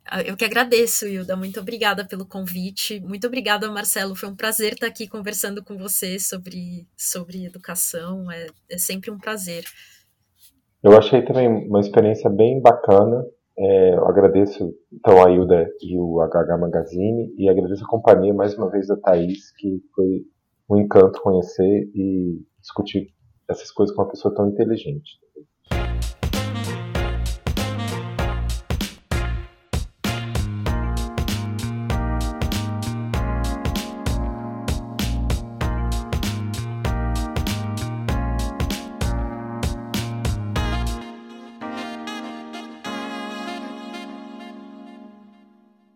Ah, eu que agradeço, Hilda. Muito obrigada pelo convite. Muito obrigada, Marcelo. Foi um prazer estar aqui conversando com você sobre, sobre educação. É, é sempre um prazer. Eu achei também uma experiência bem bacana. É, eu agradeço então a Hilda e o HH Magazine e agradeço a companhia mais uma vez da Thaís, que foi um encanto conhecer e discutir essas coisas com uma pessoa tão inteligente.